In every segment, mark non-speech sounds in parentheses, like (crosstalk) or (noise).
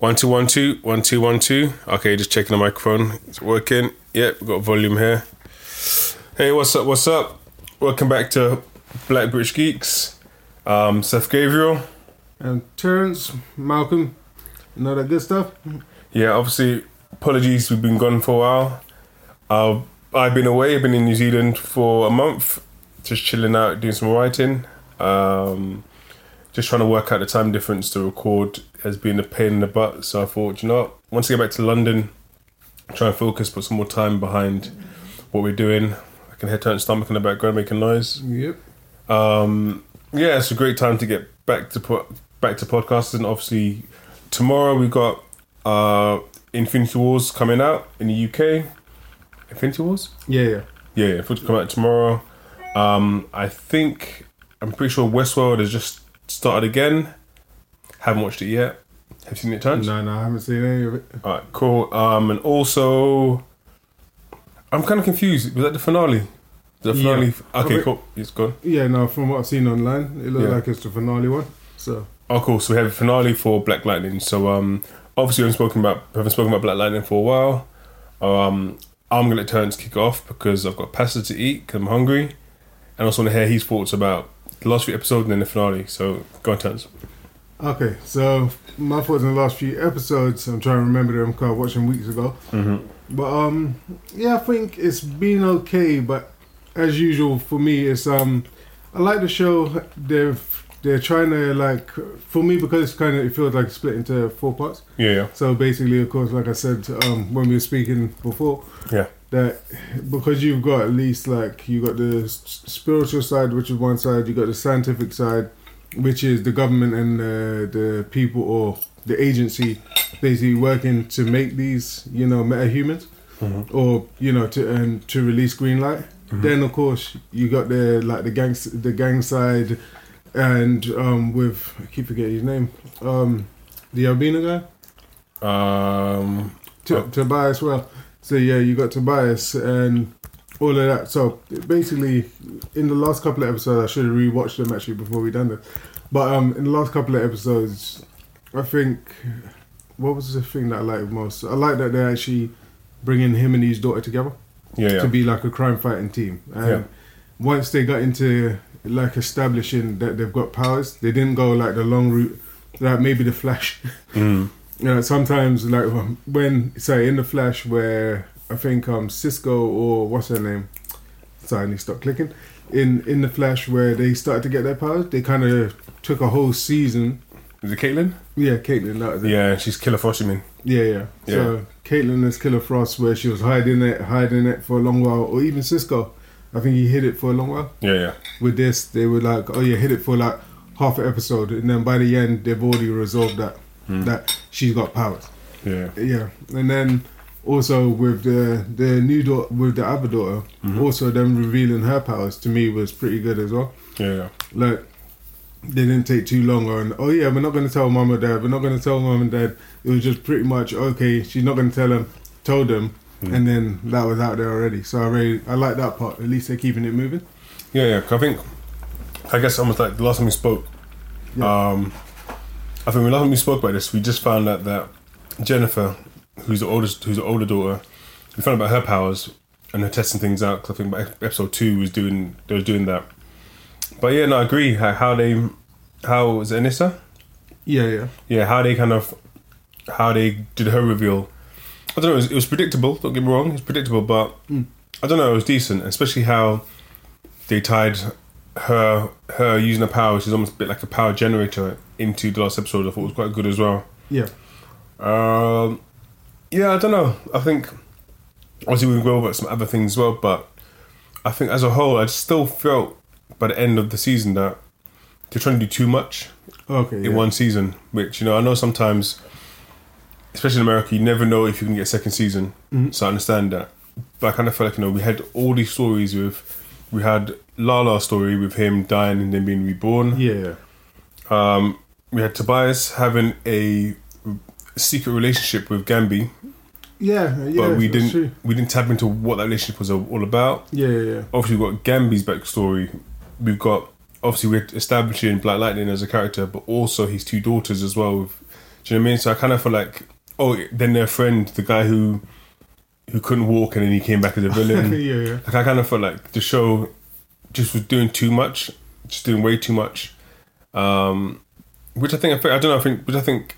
One two one two one two one two. Okay, just checking the microphone. It's working. Yep, got volume here. Hey, what's up? What's up? Welcome back to Black British Geeks. Um, Seth Gabriel. And Terrence, Malcolm, and all that good stuff. Yeah, obviously, apologies. We've been gone for a while. Uh, I've been away. I've been in New Zealand for a month, just chilling out, doing some writing. Um, just trying to work out the time difference to record has been a pain in the butt. So I thought, you know, what? once I get back to London, try and focus, put some more time behind what we're doing. I can hear Terrence stomach in the background making noise. Yep. Um, yeah, it's a great time to get back to put back to podcasting. Obviously, tomorrow we've got uh, Infinity Wars coming out in the UK. Infinity Wars. Yeah, yeah. Yeah, yeah, it's come out tomorrow. Um, I think I'm pretty sure Westworld has just started again. Haven't watched it yet. Have you seen it, Chance? No, no, I haven't seen any of it. All right, cool. Um, and also, I'm kind of confused. Was that the finale? The finale. Okay, Okay. cool. It's gone. Yeah, no, from what I've seen online, it looks Yeah. like it's the finale one. So, Oh, cool. So we have a finale for Black Lightning. So um, obviously we haven't spoken about haven't spoken about Black Lightning for a while. Um, I'm gonna let Terrence kick off because I've got pasta to eat. Cause I'm hungry, and I also want to hear his thoughts about the last few episodes and then the finale. So go on, Terrence. Okay, so my thoughts in the last few episodes, I'm trying to remember them because I watched them weeks ago. Mm-hmm. But, um, yeah, I think it's been okay, but as usual for me, it's, um, I like the show. They've, they're trying to, like, for me, because it's kind of, it feels like split into four parts. Yeah, yeah, So basically, of course, like I said um, when we were speaking before, yeah, that because you've got at least like you got the spiritual side, which is one side, you got the scientific side, which is the government and uh, the people or the agency basically working to make these, you know, metahumans Mhm. or you know to and to release green light. Mhm. Then of course you got the like the gang the gang side, and um, with I keep forgetting his name, um, the albino guy. Um, T- Oh. Tobias, well, so yeah, you got Tobias and all of that. So basically, in the last couple of episodes, I should have rewatched them actually before we done this. But um, in the last couple of episodes, I think what was the thing that I liked most? I like that they're actually bringing him and his daughter together yeah, yeah, to be like a crime fighting team. And Yeah. once they got into like establishing that they've got powers, they didn't go like the long route, like maybe the Flash. mm. (laughs) You know, sometimes like when say in the Flash where I think um Cisco or what's her name, sorry, I need to stop clicking. In in the Flash where they started to get their powers, they kind of took a whole season. Is it Caitlin? Yeah, Caitlin, that was it. Yeah, she's Killer Frost. You mean? yeah, yeah. So Caitlin is Killer Frost, where she was hiding it, hiding it for a long while, or even Cisco. I think he hid it for a long while. Yeah, yeah, With this, they were like, oh yeah, hid it for like half an episode, and then by the end, they've already resolved that Mm. that she's got powers. yeah. Yeah, and then also with the the new daughter, with the other daughter, Mhm. also them revealing her powers to me was pretty good as well. Yeah. Like they didn't take too long on. Oh yeah, we're not going to tell mom or dad. We're not going to tell mom and dad. It was just pretty much okay. She's not going to tell them. Told them, Mm. and then that was out there already. So I really I like that part. At least they're keeping it moving. Yeah, yeah I think, I guess almost like the last time we spoke, Yeah. um, I think the last time we spoke about this, we just found out that Jennifer, who's the oldest, who's the older daughter, we found out about her powers and her testing things out. Cause I think episode two was doing, they was doing that. But yeah, no, I agree. How, how they, how was it Anissa? Yeah, yeah, Yeah, how they kind of, how they did her reveal. I don't know. It was, it was predictable. Don't get me wrong. It's predictable, but Mm. I don't know. It was decent, especially how they tied her her using her power, which is almost a bit like a power generator, into the last episode. I thought was quite good as well. yeah. Um, yeah, I don't know. I think obviously we can go over some other things as well, but I think as a whole, I still felt by the end of the season that they're trying to do too much Okay. in yeah. one season. Which you know, I know sometimes, especially in America, you never know if you can get a second season. Mhm. So I understand that, but I kind of felt like you know we had all these stories with. We had Lala's story with him dying and then being reborn. Yeah, Um, we had Tobias having a secret relationship with Gambi, yeah, yeah. but we didn't True. we didn't tap into what that relationship was all about. Yeah, yeah, yeah. Obviously, we've got Gambi's backstory. We've got obviously we're establishing Black Lightning as a character, but also his two daughters as well, with Do you know what I mean? So I kind of feel like, oh, then their friend, the guy who who couldn't walk and then he came back as a (laughs) villain. yeah, yeah. Like I kind of felt like the show just was doing too much, just doing way too much. Um, which I think I don't know. I think which I think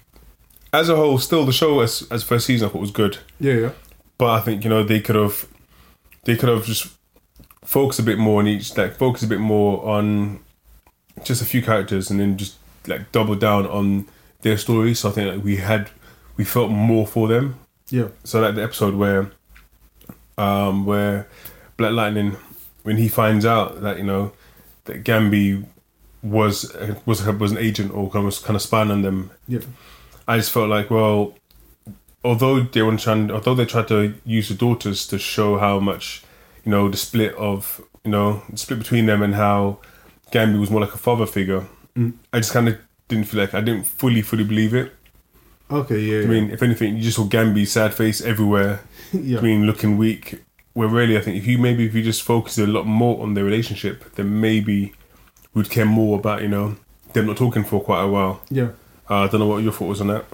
as a whole, still the show as as first season I thought was good, Yeah, yeah. but I think you know they could have they could have just focused a bit more on each, like focus a bit more on just a few characters, and then just like double down on their story. So I think like, we had we felt more for them Yeah. so like the episode where um where Black Lightning when he finds out that you know that Gambi was was was an agent or kind of was kind of spying on them Yeah. I just felt like well although they were trying although they tried to use the daughters to show how much you know the split of you know the split between them and how Gambi was more like a father figure Mm. I just kind of didn't feel like I didn't fully fully believe it Okay, yeah. I mean if anything you just saw Gambi's sad face everywhere (laughs) yeah. I mean, looking weak. Where really, I think if you maybe if you just focus a lot more on their relationship, then maybe we'd care more about you know them not talking for quite a while. yeah. Uh, I don't know what your thought was on that.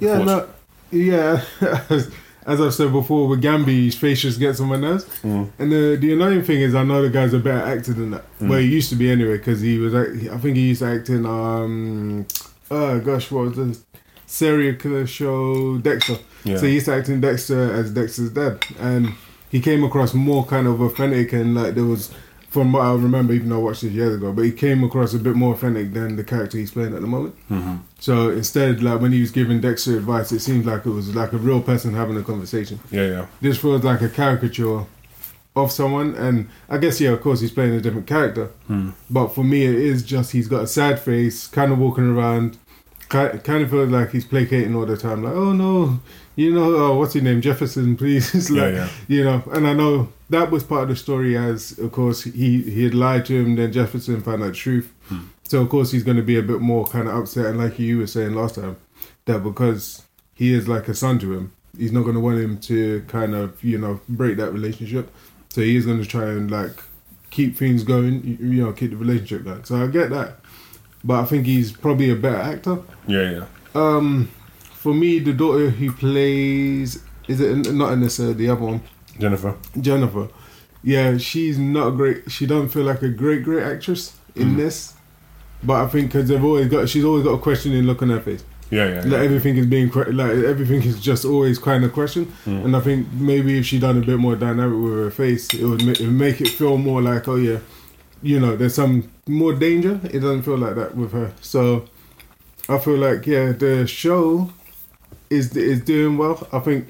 Yeah, no, yeah. As, (laughs) as I've said before, with Gambi, his face just gets on my nerves. Mm. And the the annoying thing is, I know the guy's a better actor than that. Well, he used to be anyway, because he was. I think he used to act in. Um, oh gosh, what was the serial killer show Dexter? Yeah. So he used to act in Dexter as Dexter's dad, and he came across more kind of authentic and like there was. From what I remember, even though I watched this years ago, but he came across a bit more authentic than the character he's playing at the moment. Mhm. So instead, like when he was giving Dexter advice, it seemed like it was like a real person having a conversation. Yeah, yeah, This feels like a caricature of someone, and I guess yeah, of course he's playing a different character. Hmm. But for me, it is just he's got a sad face, kind of walking around, kind of feels like he's placating all the time. Like, oh no, you know, oh, what's his name, Jefferson, (laughs) please. It's yeah, like, yeah. you know, and I know that was part of the story. As of course he he had lied to him, then Jefferson found out the truth. Hmm. So of course he's going to be a bit more kind of upset, and like you were saying last time, that because he is like a son to him, he's not going to want him to kind of you know break that relationship. So he is going to try and like keep things going, you, you know, keep the relationship going. So I get that, but I think he's probably a better actor. Yeah, yeah. Um, for me, the daughter who plays is it not necessarily the other one. Jennifer. Jennifer. Yeah, she's not great. She doesn't feel like a great, great actress in Mm. this. But I think because they've always got, she's always got a questioning look on her face. Yeah, yeah. Like yeah. everything is being, like everything is just always kind of question, Mm. And I think maybe if she done a bit more dynamic with her face, it would, ma- it would make it feel more like, oh yeah, you know, there's some more danger. It doesn't feel like that with her. So I feel like yeah, the show is is doing well. I think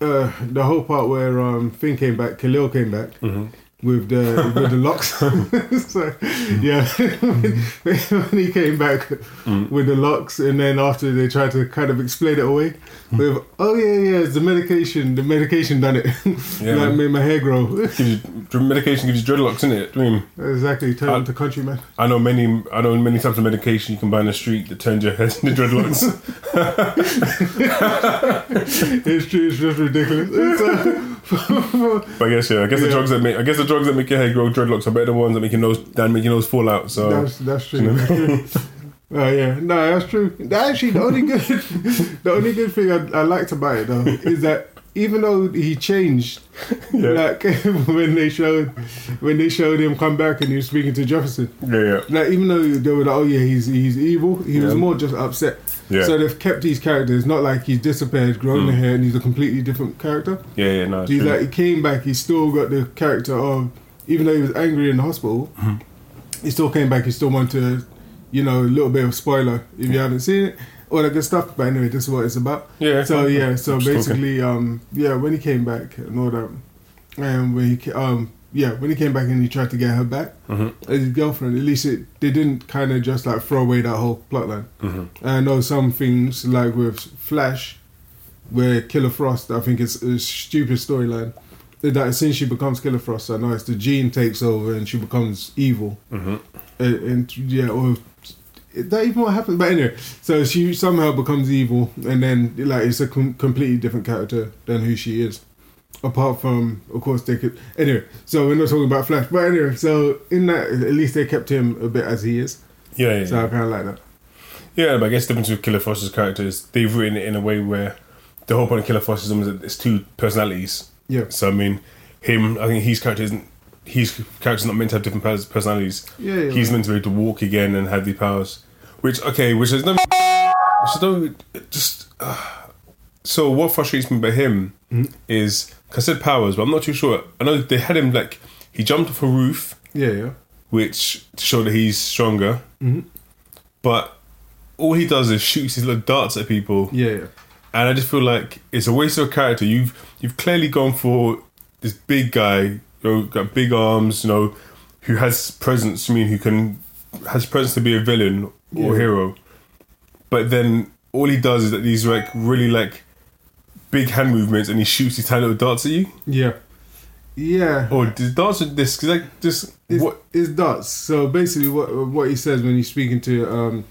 uh, the whole part where um Finn came back, Khalil came back Mhm. With the (laughs) with the locks. (laughs) so yeah, when, (laughs) when he came back Mm. with the locks, and then after they tried to kind of explain it away Mm. with, oh yeah, yeah, it's the medication. The medication done it. Yeah, like made my hair grow. Gives you, medication gives you dreadlocks, isn't it? I mean, exactly, turn into countryman. I know many, I know many types of medication you can buy in the street that turns your head into dreadlocks. it's true. It's just ridiculous. It's, uh, (laughs) but I guess yeah, I guess the drugs that make, I guess the drugs that make your hair grow dreadlocks are better than ones that make your nose, that make your nose fall out. So that's that's true. That's true. Oh yeah, no, that's true. Actually, the only good, (laughs) the only good thing I, I liked about it though is that even though he changed, (laughs) Yeah. like when they showed when they showed him come back and he was speaking to Jefferson, yeah, yeah, like even though they were like, oh yeah, he's he's evil, he was more just upset. Yeah, So they've kept these characters, not like he's disappeared, grown the Mm. hair, and he's a completely different character. yeah, yeah. No, it's He's true. like he came back, he still got the character of even though he was angry in the hospital, Mhm. he still came back. He still wanted, to, you know, a little bit of spoiler if you haven't seen it, all that good stuff. But anyway, this is what it's about. yeah. So yeah, so Just talking. basically, um, yeah, when he came back and all that, and when he, um, yeah, when he came back and he tried to get her back Mhm, as his girlfriend, at least it they didn't kind of just like throw away that whole plotline. mhm. And I know some things like with Flash, where Killer Frost, I think it's a stupid storyline. That since she becomes Killer Frost, I know it's the gene takes over and she becomes evil. Mhm. And, and yeah, or that even what happens? But anyway, so she somehow becomes evil, and then like it's a com- completely different character than who she is. Apart from, of course, they could. Anyway, so we're not talking about Flash, but anyway, so in that, at least they kept him a bit as he is. Yeah, yeah, So yeah. I kind of like that. Yeah, but I guess the difference with Killer frost's character is they've written it in a way where the whole point of Killer Frost's is that it's two personalities. Yeah. So I mean, him. I think his character isn't. His character's not meant to have different personalities. Yeah, yeah, He's right. meant to be able to walk again and have the powers. Which okay, which is no, which is no, just. Uh, so what frustrates me about him. Is said powers, but I'm not too sure. I know they had him like he jumped off a roof, Yeah, yeah. which to show that he's stronger. Mm-hmm. But all he does is shoots his little darts at people, Yeah, yeah. and I just feel like it's a waste of a character. You've you've clearly gone for this big guy, you know, got big arms, you know, who has presence. I mean, who can has presence to be a villain or Yeah. hero. But then all he does is that these like really like big hand movements, and he shoots his tiny little darts at you. Yeah. Yeah. Or the darts are this 'cause, like just It's, what? it's dots. So basically, what what he says when he's speaking to um,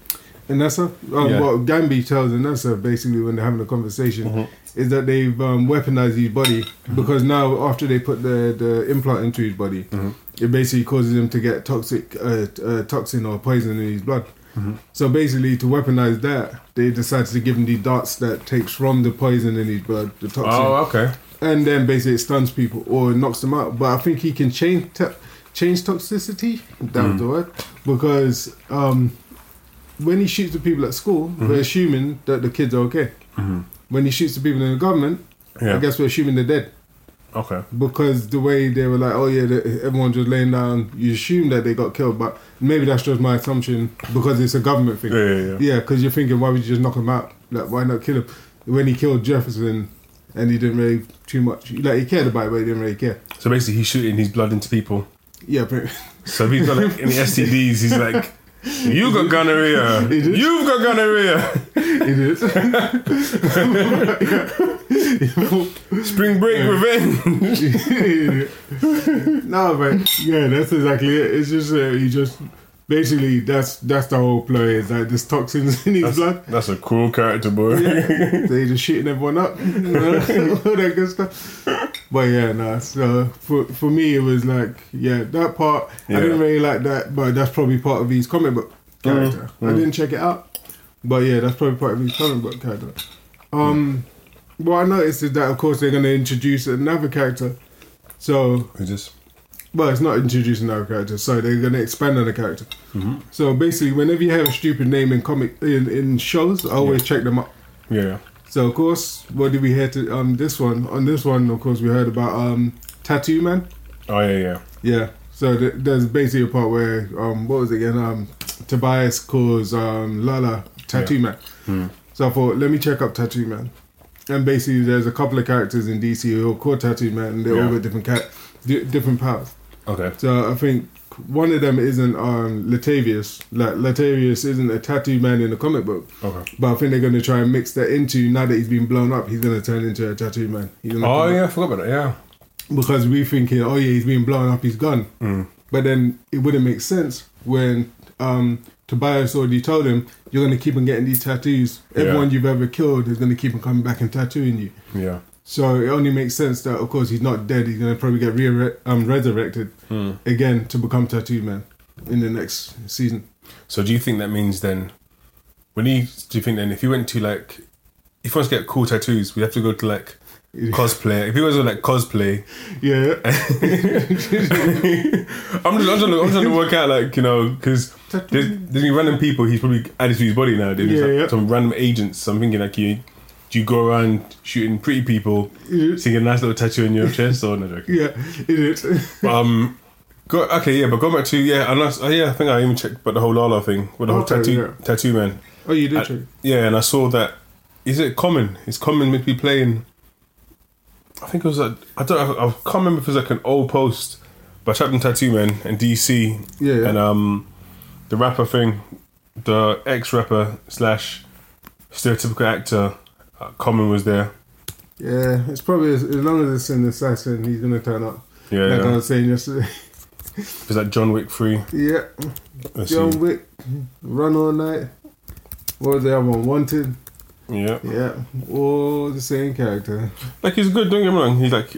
Anissa, um, Yeah. what Gambi tells Anissa basically when they're having a conversation Mhm. is that they've um, weaponized his body Mm-hmm. because now after they put the the implant into his body, Mm-hmm. it basically causes him to get toxic uh, uh, toxin or poison in his blood. Mm-hmm. So basically, to weaponize that, they decided to give him the darts that takes from the poison in his blood, the toxin Oh, okay. and then basically it stuns people or knocks them out. But I think he can change to- change toxicity. That was the word because um, when he shoots the people at school, we're assuming that the kids are okay. When he shoots the people in the government, Yeah. I guess we're assuming they're dead Okay. because the way they were like, oh yeah, the, everyone's just laying down. You assume that they got killed, but maybe that's just my assumption because it's a government thing. Yeah, yeah, yeah. Yeah, because you're thinking, why would you just knock him out? Like, why not kill him? When he killed Jefferson, and he didn't really too much. Like, he cared about it, but he didn't really care. So basically, he's shooting his blood into people. Yeah, but So if he's got like any (laughs) STDs, he's like, "You got gonorrhea. You've got gonorrhea." it is. (laughs) (laughs) Spring break revenge. (laughs) no, but yeah, that's exactly it. It's just uh, he just basically that's that's the whole play. Is like there's toxins in his That's, blood. that's a cool character, boy. (laughs) they just shitting everyone up, you know, (laughs) all that good stuff. But yeah, no. So for for me, it was like yeah, that part Yeah. I didn't really like that, but that's probably part of his comic book character. I didn't check it out, but yeah, that's probably part of his comic book character. Um, what I noticed is that of course they're going to introduce another character. So Who's this? well, it's not introducing another character, so they're going to expand on the character. So basically, whenever you have a stupid name in comic in, in shows, I always check them up. Yeah. So of course, what did we hear to um this one? On this one, of course, we heard about um Tattoo Man. Oh yeah, yeah. Yeah. So th- there's basically a part where um what was it again? Um Tobias calls um Lala Tattoo Yeah. Man. So I thought, let me check up Tattoo Man. And basically, there's a couple of characters in DC who are called Tattoo Man, and they all Yeah. got different cat, di- different powers. Okay. So I think one of them isn't um Latavius. Like Latavius isn't a tattoo man in the comic book. Okay. But I think they're going to try and mix that into now that he's been blown up. He's going to turn into a tattoo man. Oh yeah, I forgot about that. Yeah. because we thinking, oh yeah, he's been blown up. He's gone. Mm. But then it wouldn't make sense when um, Tobias already told him you're going to keep on getting these tattoos. Everyone you've ever killed is going to keep on coming back and tattooing you. Yeah. So it only makes sense that, of course, he's not dead. He's going to probably get re- um, resurrected Mm. again to become tattoo man in the next season. So do you think that means then, when he do you think then if he went to like, if he wants to get cool tattoos, we have to go to like cosplay. If he was like cosplay, Yeah. (laughs) I'm just, I'm trying to, I'm trying to work out like you know because there's, there's random people he's probably added to his body now. There's Yeah, like yeah. some random agents. So I'm thinking like you, do you go around shooting pretty people, Yeah. seeing a nice little tattoo on your chest or no joking? yeah, it is. (laughs) Um, go okay, yeah, but go back to yeah, and I, oh, yeah, I think I even checked about the whole Lala thing with the whole Okay, tattoo yeah. tattoo man. oh, you did I- check. Yeah, and I saw that. Is it common? Is common to be playing? I think it was a. I don't. I can't remember if it was like an old post by Chaplin Tattoo Man and DC. Yeah, yeah. And um, the rapper thing, the ex rapper slash stereotypical actor, uh, Common was there. Yeah, it's probably as, as long as it's in an assassin, he's gonna turn up. Yeah, like I was saying yesterday. (laughs) Was like John Wick three. yeah, Let's John see. Wick, Run All Night. What was the other one? Wanted. Yeah, Yeah, all the same character. like he's good. Don't get me wrong. He's like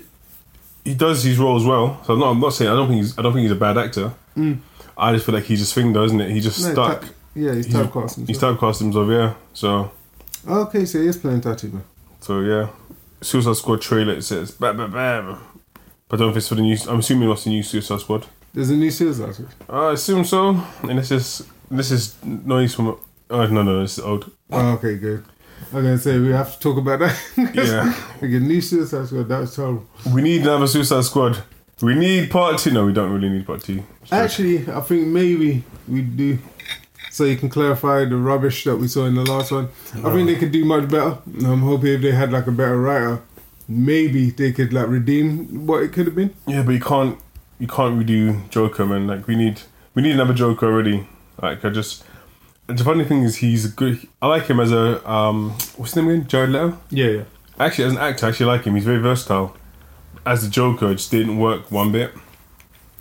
he does his roles well. So I'm not. I'm not saying. I don't think he's. I don't think he's a bad actor. Mm. I just feel like he just thing, doesn't it? He just No, stuck. Yeah, he's He's- typecast. He's typecast himself, yeah. So Okay, so he is playing Tatiba. so yeah. Suicide Squad trailer it says bam bam bam. But I don't know if it's for the new. I'm assuming it's the new Suicide Squad. There's a new Suicide Squad. I assume so. And this is this is noise from. Oh no no this is old. Oh, okay, good. I'm gonna say we have to talk about that. Yeah. (laughs) Again, new Suicide Squad. That was terrible. we need another Suicide Squad. We need part two. No, we don't really need part two. Actually, I think maybe we do. So you can clarify the rubbish that we saw in the last one. I think oh. they could do much better. I'm hoping if they had like a better writer, maybe they could like redeem what it could have been. Yeah, but you can't you can't redo Joker, man. Like we need we need another Joker already. Like I just the funny thing is he's a good. I like him as a um what's his name again? Jared Leto. Yeah, yeah. Actually, as an actor, I actually like him. He's very versatile. As the Joker, it just didn't work one bit.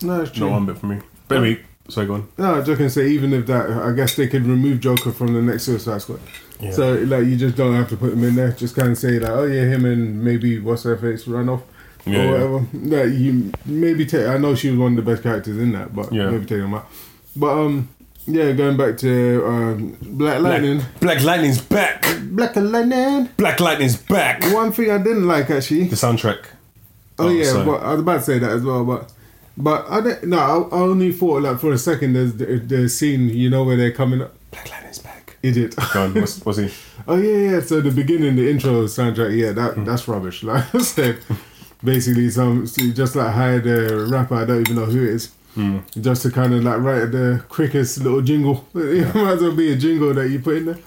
No, it's true. Not one bit for me. But anyway, sorry, go on. No, I was just gonna say even if that, I guess they could remove Joker from the next Suicide Squad. Yeah. So like you just don't have to put him in there. Just kind of say like, oh yeah, him and maybe what's her face run off Yeah, or yeah. whatever. That you maybe take. I know she was one of the best characters in that, but Yeah. maybe take him out. But um, yeah, going back to um, Black Lightning. Black Lightning's back. Black Lightning. Black Lightning's back. One thing I didn't like actually. The soundtrack. Oh, Oh, yeah, sorry. but I was about to say that as well, but. But I didn't, no, I, I only thought like for a second there's the, the scene you know where they're coming up. Black Lightning's back. Idiot. Go on. What's, what's he? (laughs) Oh yeah, yeah. So the beginning, the intro soundtrack, yeah, that that's rubbish. (laughs) Like I said, basically, some just like hired a rapper. I don't even know who it is, just to kind of like write the quickest little jingle. (laughs) It might as well be a jingle that you put in there.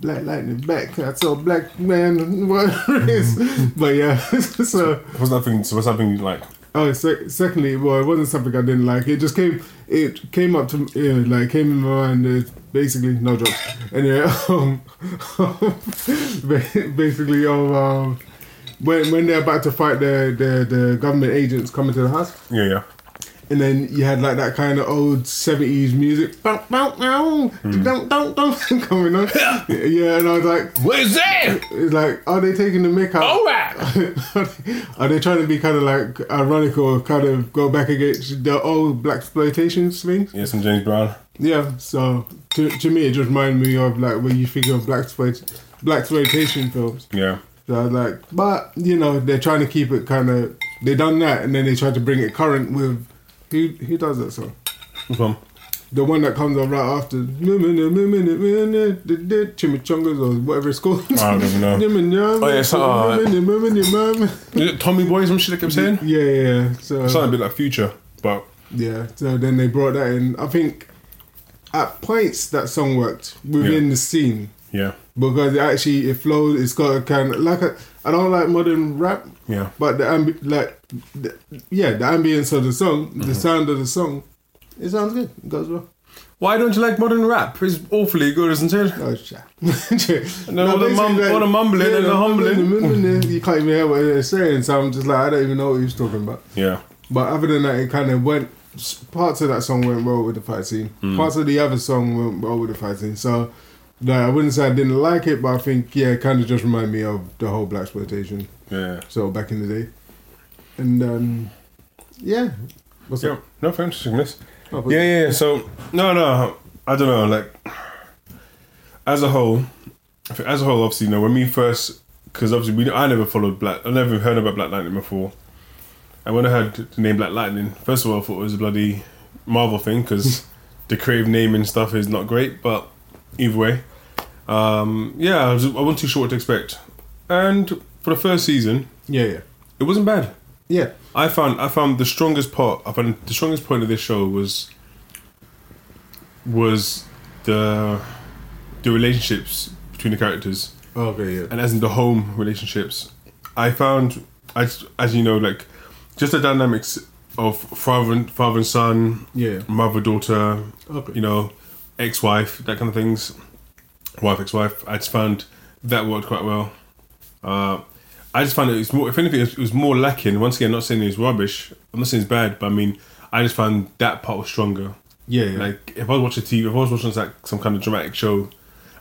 Black lightning back. That's all black man. (laughs) It is. but yeah, (laughs) so What's that thing? So what's that thing like? Oh, sec- secondly, well, it wasn't something I didn't like. It just came, it came up to, yeah, like came in my mind. Uh, basically, no jokes. Anyway, um, basically, um, um, when when they're about to fight the, the the government agents coming to the house, Yeah, yeah. And then you had like that kind of old seventies music, bow, bow, bow, hmm. dum, dum, dum, (laughs) coming on. Yeah, and I was like, What is that? it's like, are they taking the mick out? All right. (laughs) Are they trying to be kind of like ironic or kind of go back against the old black exploitation things? Yeah, some James Brown. Yeah. So to, to me, it just reminded me of like when you think of black black exploitation films. Yeah. So I was like, but you know, they're trying to keep it kind of. They done that, and then they try to bring it current with who who does that song? Which one? The one that comes on right after Chimichangas or whatever it's called. I don't even know. (laughs) Oh, yeah, so, uh, Is it Tommy Boy? Some shit I kept saying. yeah, yeah. So Sounded a bit like Future, but Yeah, so then they brought that in. I think at points that song worked within Yeah. the scene yeah, because it actually it flows. It's got a kind of like a. I don't like modern rap, yeah. but the ambi- like, the, yeah, the ambience of the song, Mm-hmm. the sound of the song, it sounds good. It goes well. Why don't you like modern rap? It's awfully good, isn't it? Oh, shit. (laughs) No, all the mum- all the mumbling and the humbling. (laughs) You can't even hear what they're saying, so I'm just like, I don't even know what he's talking about. Yeah, But other than that, it kind of went. Parts of that song went well with the fight scene. Parts of the other song went well with the fight scene. So, like, I wouldn't say I didn't like it, but I think yeah, it kind of just reminded me of the whole black exploitation. yeah. So back in the day, and um, yeah, what's Yeah, up? no, for interestingness. Oh, Yeah, yeah. yeah. So no, no, I don't know. Like as a whole, as a whole, obviously, you know, when we first, because obviously we, I never followed Black, I never heard about Black Lightning before, and when I heard the name Black Lightning, first of all, I thought it was a bloody Marvel thing because (laughs) the creative name and stuff is not great, but either way, um, yeah, I, was, I wasn't too sure what to expect, and for the first season, yeah, yeah, it wasn't bad. yeah. I found I found the strongest part. I found the strongest point of this show was was the the relationships between the characters, Okay, yeah, and as in the home relationships. I found, as as you know, like just the dynamics of father and father and son, yeah. mother daughter, Okay, you know, ex wife, that kind of things, wife ex wife. I just found that worked quite well. Uh, I just found it was more, if anything, it was more lacking. Once again, not saying it's rubbish. I'm not saying it's bad, but I mean, I just found that part was stronger. yeah, yeah. Like if I was watching TV, if I was watching like some kind of dramatic show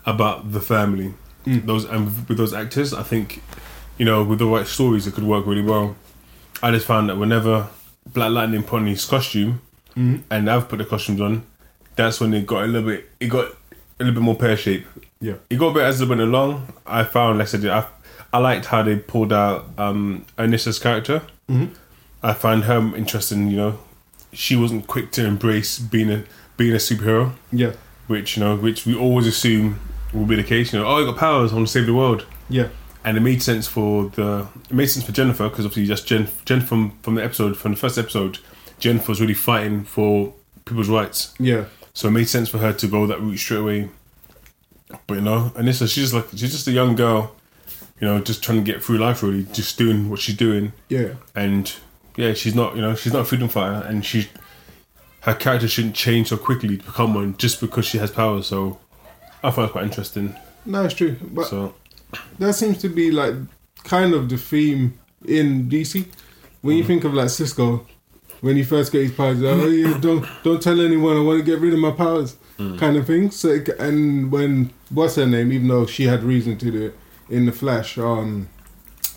about the family, those and with those actors, I think, you know, with the right stories, it could work really well. I just found that whenever Black Lightning put on his costume, and I've put the costumes on, that's when it got a little bit. It got a little bit more pear shape. Yeah. It got a bit as it went along. I found, like I said, I, I liked how they pulled out um, Anissa's character. Mhm. I find her interesting. You know, she wasn't quick to embrace being a being a superhero, Yeah. which you know, which we always assume will be the case. You know, oh, I got powers, I want to save the world, Yeah. and it made sense for the it made sense for Jennifer because obviously just Jen, Jen from from the episode from the first episode, Jennifer was really fighting for people's rights. Yeah. So it made sense for her to go that route straight away. But you know, and Anissa, she's just like she's just a young girl, you know, just trying to get through life really, just doing what she's doing. Yeah. And yeah, she's not you know, she's not a freedom fighter and she her character shouldn't change so quickly to become one just because she has power. so I find it quite interesting. No, it's true. But So that seems to be like kind of the theme in DC. When you mm-hmm. think of like Cisco, when he first get his powers, oh yeah, don't don't tell anyone. I want to get rid of my powers, kind of thing. So it- and when what's her name? Even though she had reason to do it in the Flash, um,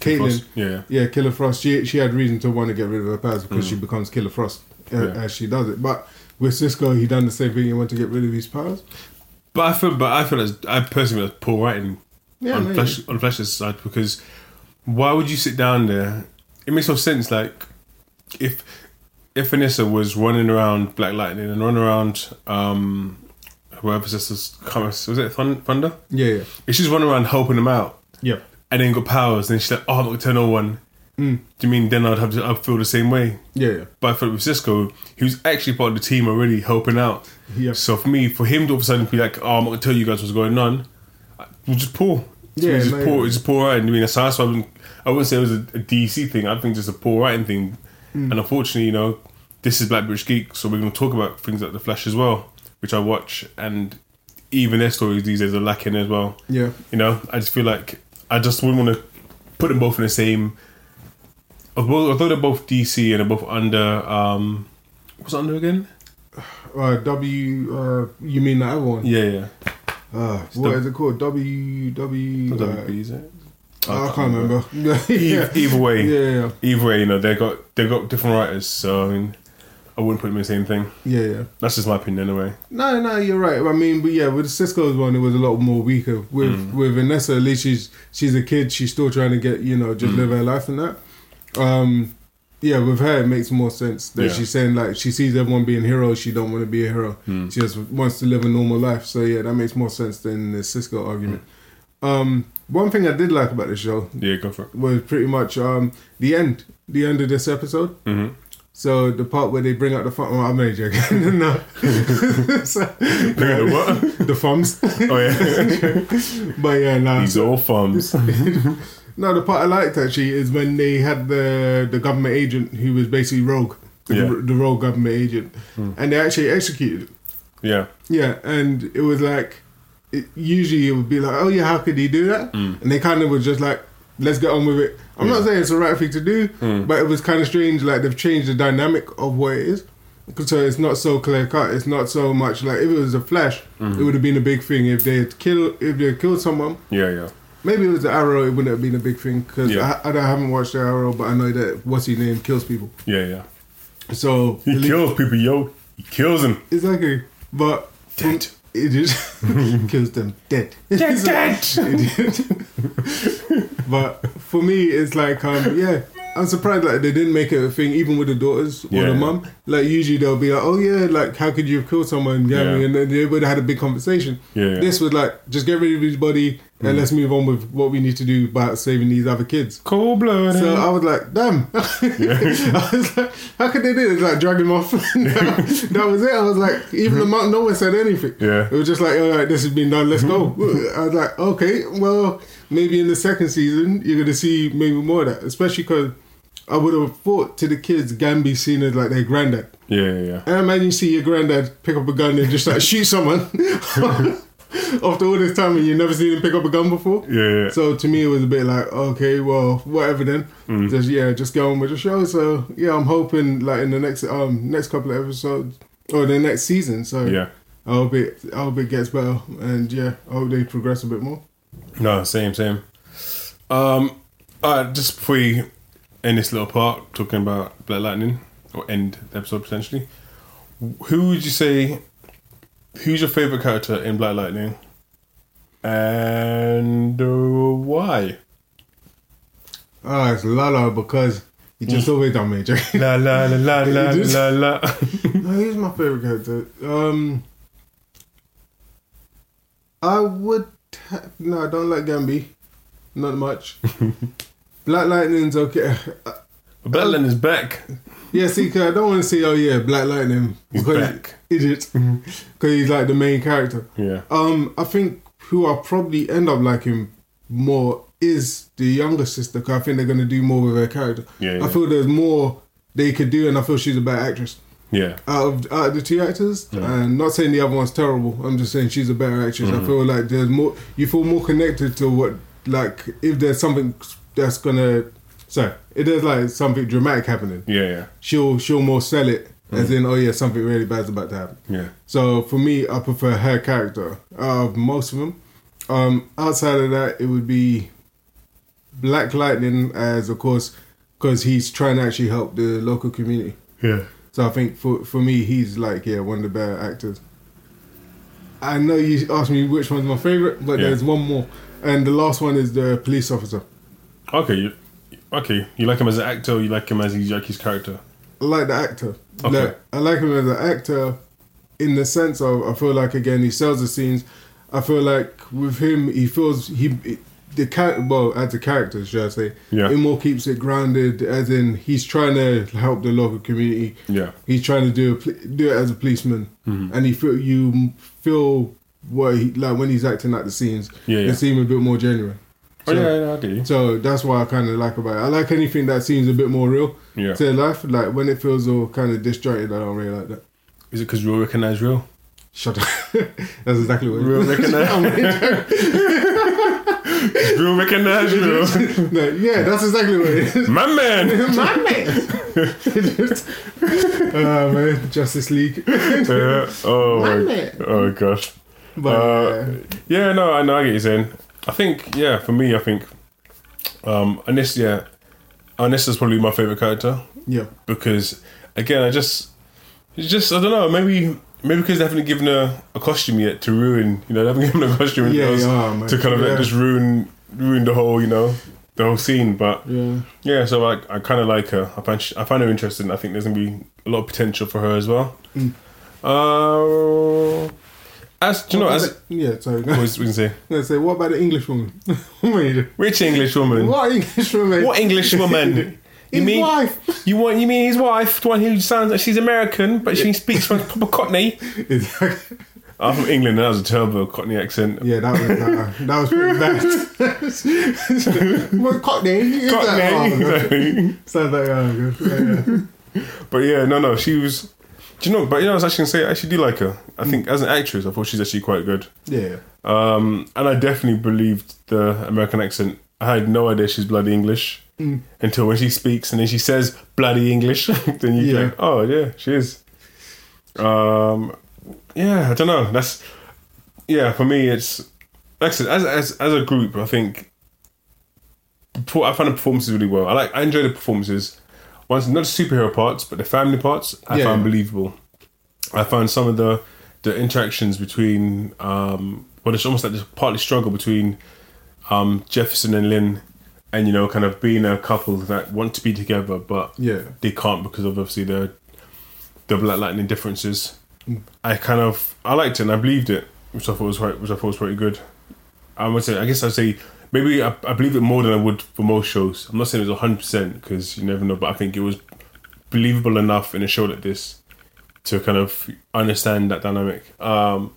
Caitlin, Yeah. yeah, Killer Frost. She she had reason to want to get rid of her powers because she becomes Killer Frost uh, Yeah. as she does it. But with Cisco, he done the same thing. He wanted to get rid of his powers. But I feel but I feel as I personally feel that's poor writing Yeah, on maybe. Flash on Flash's side because why would you sit down there? It makes no sense. Like if if Vanessa was running around Black Lightning and running around um whoever sisters was it Thun- Thunder? Yeah, yeah, If she's running around helping him out yeah. and then got powers, then she's like, oh, I'm not gonna tell no one. Mm. Do you mean then I'd have to I'd feel the same way? Yeah, yeah. But I felt with Cisco, he was actually part of the team already helping out. Yeah. So for me, for him to all of a sudden be like, "Oh, I'm not gonna tell you guys what's going on," was just poor. To Yeah, it's just no, poor. yeah. It's just poor writing. I mean, that's that's why I wouldn't, I wouldn't say it was a, a DC thing. I think just a poor writing thing. Mm. And unfortunately, you know, this is Black British Geek, so we're going to talk about things like The Flash as well, which I watch, and even their stories these days are lacking as well. Yeah. You know, I just feel like I just wouldn't want to put them both in the same. Although although they're both DC and they're both under, um, what's under again? (sighs) Uh, W. Uh, you mean the other one? Yeah, yeah. Uh, what is it called? W. W. Uh, WB, is it? I can't remember. yeah. (laughs) Either, either way, Yeah, yeah, either way, you know they got they got different writers, so I mean, I wouldn't put them in the same thing. yeah, yeah. That's just my opinion, anyway. No, no, you're right. I mean, but yeah, with Cisco's one, it was a lot more weaker. With Mm. with Vanessa, at least she's she's a kid. She's still trying to get you know Mm. just live her life and that. Um, yeah, with her, it makes more sense that Yeah. she's saying like she sees everyone being heroes. She don't want to be a hero. Mm. She just wants to live a normal life. So yeah, that makes more sense than the Cisco argument. Mm. Um, one thing I did like about the show Yeah, go for it. was pretty much um the end, the end of this episode. hmm So the part where they bring out the fun, well, oh, I'm only joking. (laughs) no, (laughs) so, Bring out the what? (laughs) the thumbs. Oh yeah, But yeah, no. these are all thumbs. no, the part I liked actually is when they had the the government agent who was basically rogue, the, Yeah. the rogue government agent, hmm. and they actually executed. Yeah, Yeah, and it was like, it, usually it would be like, oh yeah, how could he do that? Hmm. And they kind of were just like, let's get on with it. I'm not saying it's the right thing to do, hmm. but it was kind of strange. Like they've changed the dynamic of what it is. So it's not so clear cut. It's not so much like if it was a flash, mm-hmm. it would have been a big thing. If they had killed, if they had killed someone, yeah, yeah. maybe it was the arrow. It wouldn't have been a big thing because Yeah. I, I, haven't watched the arrow, but I know that what's his name kills people. Yeah, yeah. So He at least- kills people, yo. He kills them. exactly, but Dead. (laughs) It just (laughs) kills them dead. (laughs) Dead, dead. But for me, it's like, um, yeah, I'm surprised like they didn't make it a thing, even with the daughters or Yeah. the mum. Like usually they'll be like, oh yeah, like how could you have killed someone? Yeah, Yeah. and then they would have had a big conversation. Yeah, yeah. This was like, just get rid of his body and mm. let's move on with what we need to do about saving these other kids. Cold blood. So I was like, damn. (laughs) I was like, how could they do it? Like drag him off. that, (laughs) (laughs) that was it. I was like, even the mm-hmm. mom, no one said anything. Yeah. It was just like, all right, this has been done. Let's go. Mm-hmm. I was like, okay, well, maybe in the second season you're gonna see maybe more of that, especially because I would have thought to the kids, Gambi seen as like their granddad. yeah, yeah, yeah. And imagine you see your granddad pick up a gun and just like (laughs) shoot someone (laughs) after all this time and you never seen him pick up a gun before. Yeah, yeah. So to me, it was a bit like, okay, well, whatever then. Mm. Just yeah, just go on with the show. So yeah, I'm hoping like in the next um next couple of episodes or the next season. So yeah. I hope it I hope it gets better and yeah, I hope they progress a bit more. No, same, same. Um, uh, just before we end this little part, talking about Black Lightning, or end the episode potentially, who would you say who's your favorite character in Black Lightning, and uh, why? Ah, it's Lala because he just always done me. La la la la (laughs) la la la. (laughs) no, he's my favorite character. Um, I would. Ha- no, I don't like Gambi. Not much. (laughs) Black Lightning's okay. Black Lightning's back. Yeah, see, 'cause I don't want to say, oh yeah, Black Lightning He's because back. idiot, because (laughs) he's like the main character. Yeah. Um, I think who I'll probably end up liking more is the younger sister. Cause I think they're gonna do more with her character. Yeah, yeah. I feel there's more they could do, and I feel she's a better actress Yeah. out of out of the two actors. And not saying the other one's terrible. I'm just saying she's a better actress. Mm-hmm. I feel like there's more. You feel more connected to what like if there's something that's gonna. so if there's like something dramatic happening, Yeah. Yeah. she'll she'll more sell it as in oh yeah something really bad's about to happen. Yeah. So for me, I prefer her character out of most of them. Um, outside of that, it would be Black Lightning, as of course, because he's trying to actually help the local community. Yeah. So I think for for me, he's like yeah one of the better actors. I know you asked me which one's my favorite, but Yeah. there's one more, and the last one is the police officer. Okay. You, okay. You like him as an actor, or you like him as he's like character? I like the actor. Okay. Like, I like him as an actor in the sense of I feel like again he sells the scenes. I feel like with him he feels he the character well as a character should I say Yeah. it more keeps it grounded as in he's trying to help the local community. Yeah. He's trying to do a, do it as a policeman, Mm-hmm. and he feel you feel what he like when he's acting out the scenes. Yeah, yeah. It seems a bit more genuine. Oh So- yeah, yeah, I do. So that's what I kind of like about it. I like anything that seems a bit more real Yeah. to life. Like when it feels all kind of disjointed, I don't really like that. Is it because real recognize real? Shut up. (laughs) that's exactly what Real it is. (laughs) real recognize you. no, (laughs) yeah, that's exactly what it is. (laughs) My man. (laughs) My man. uh, man, Justice League. Yeah. Oh My my. Oh gosh. But Uh, yeah, no, I know. I get you saying. I think, yeah, for me, I think, um, Anis, yeah, Anis is probably my favorite character yeah, because, again, I just, it's just, I don't know, maybe, maybe because they haven't given her a costume yet to ruin, you know, they haven't (laughs) given her a costume Yeah, yeah, to kind of like, just ruin, ruin the whole, you know, the whole scene. But yeah, yeah, so I, I kind of like her. I find, she, I find her interesting. I think there's gonna be a lot of potential for her as well. Mm. Uh, as do you know, as yeah. Sorry, what was we can say? (laughs) Gonna say, what about the English woman? (laughs) Which English woman? what English woman? What English woman? You His mean wife. you want? You mean his wife, the one who sounds like she's American, but she speaks from proper Cockney. Exactly. I'm from England. and That was a terrible Cockney accent. Yeah, that was that, that was pretty bad. (laughs) what Cockney? That- Cockney, exactly. Sounds like oh. Yeah, yeah. But yeah, no, no, she was. Do you know? But you know, I was actually gonna say, I actually do like her. I think as an actress, I thought she's actually quite good. yeah. Um, and I definitely believed the American accent. I had no idea she's bloody English until when she speaks and then she says bloody English. (laughs) then you Yeah. think, oh yeah, she is. Um, yeah, I don't know. That's yeah. For me, it's like I said, as as as a group, I think I find the performances really well. I like I enjoy the performances. Once not the superhero parts, but the family parts, I Yeah. found believable. I found some of the the interactions between um well it's almost like this partly struggle between um Jefferson and Lynn and you know kind of being a couple that want to be together but Yeah. they can't because of obviously the the black lightning differences. I kind of I liked it and I believed it, which I thought was quite which I thought was pretty good. I would say I guess I'd say maybe I, I believe it more than I would for most shows. I'm not saying it was hundred percent because you never know, but I think it was believable enough in a show like this to kind of understand that dynamic. Um,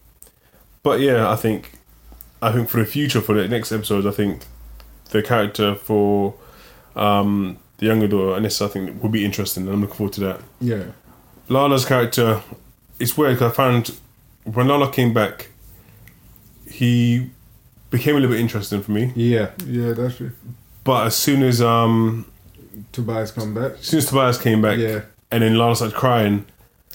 but yeah, I think I think for the future for the next episodes, I think the character for um, the younger daughter Anissa, I think will be interesting. and I'm looking forward to that. Yeah. Lala's character, it's weird because I found when Lala came back, he became a little bit interesting for me. Yeah. Yeah, that's true. But as soon as um, Tobias come back. as soon as Tobias came back, Yeah. and then Lala started crying,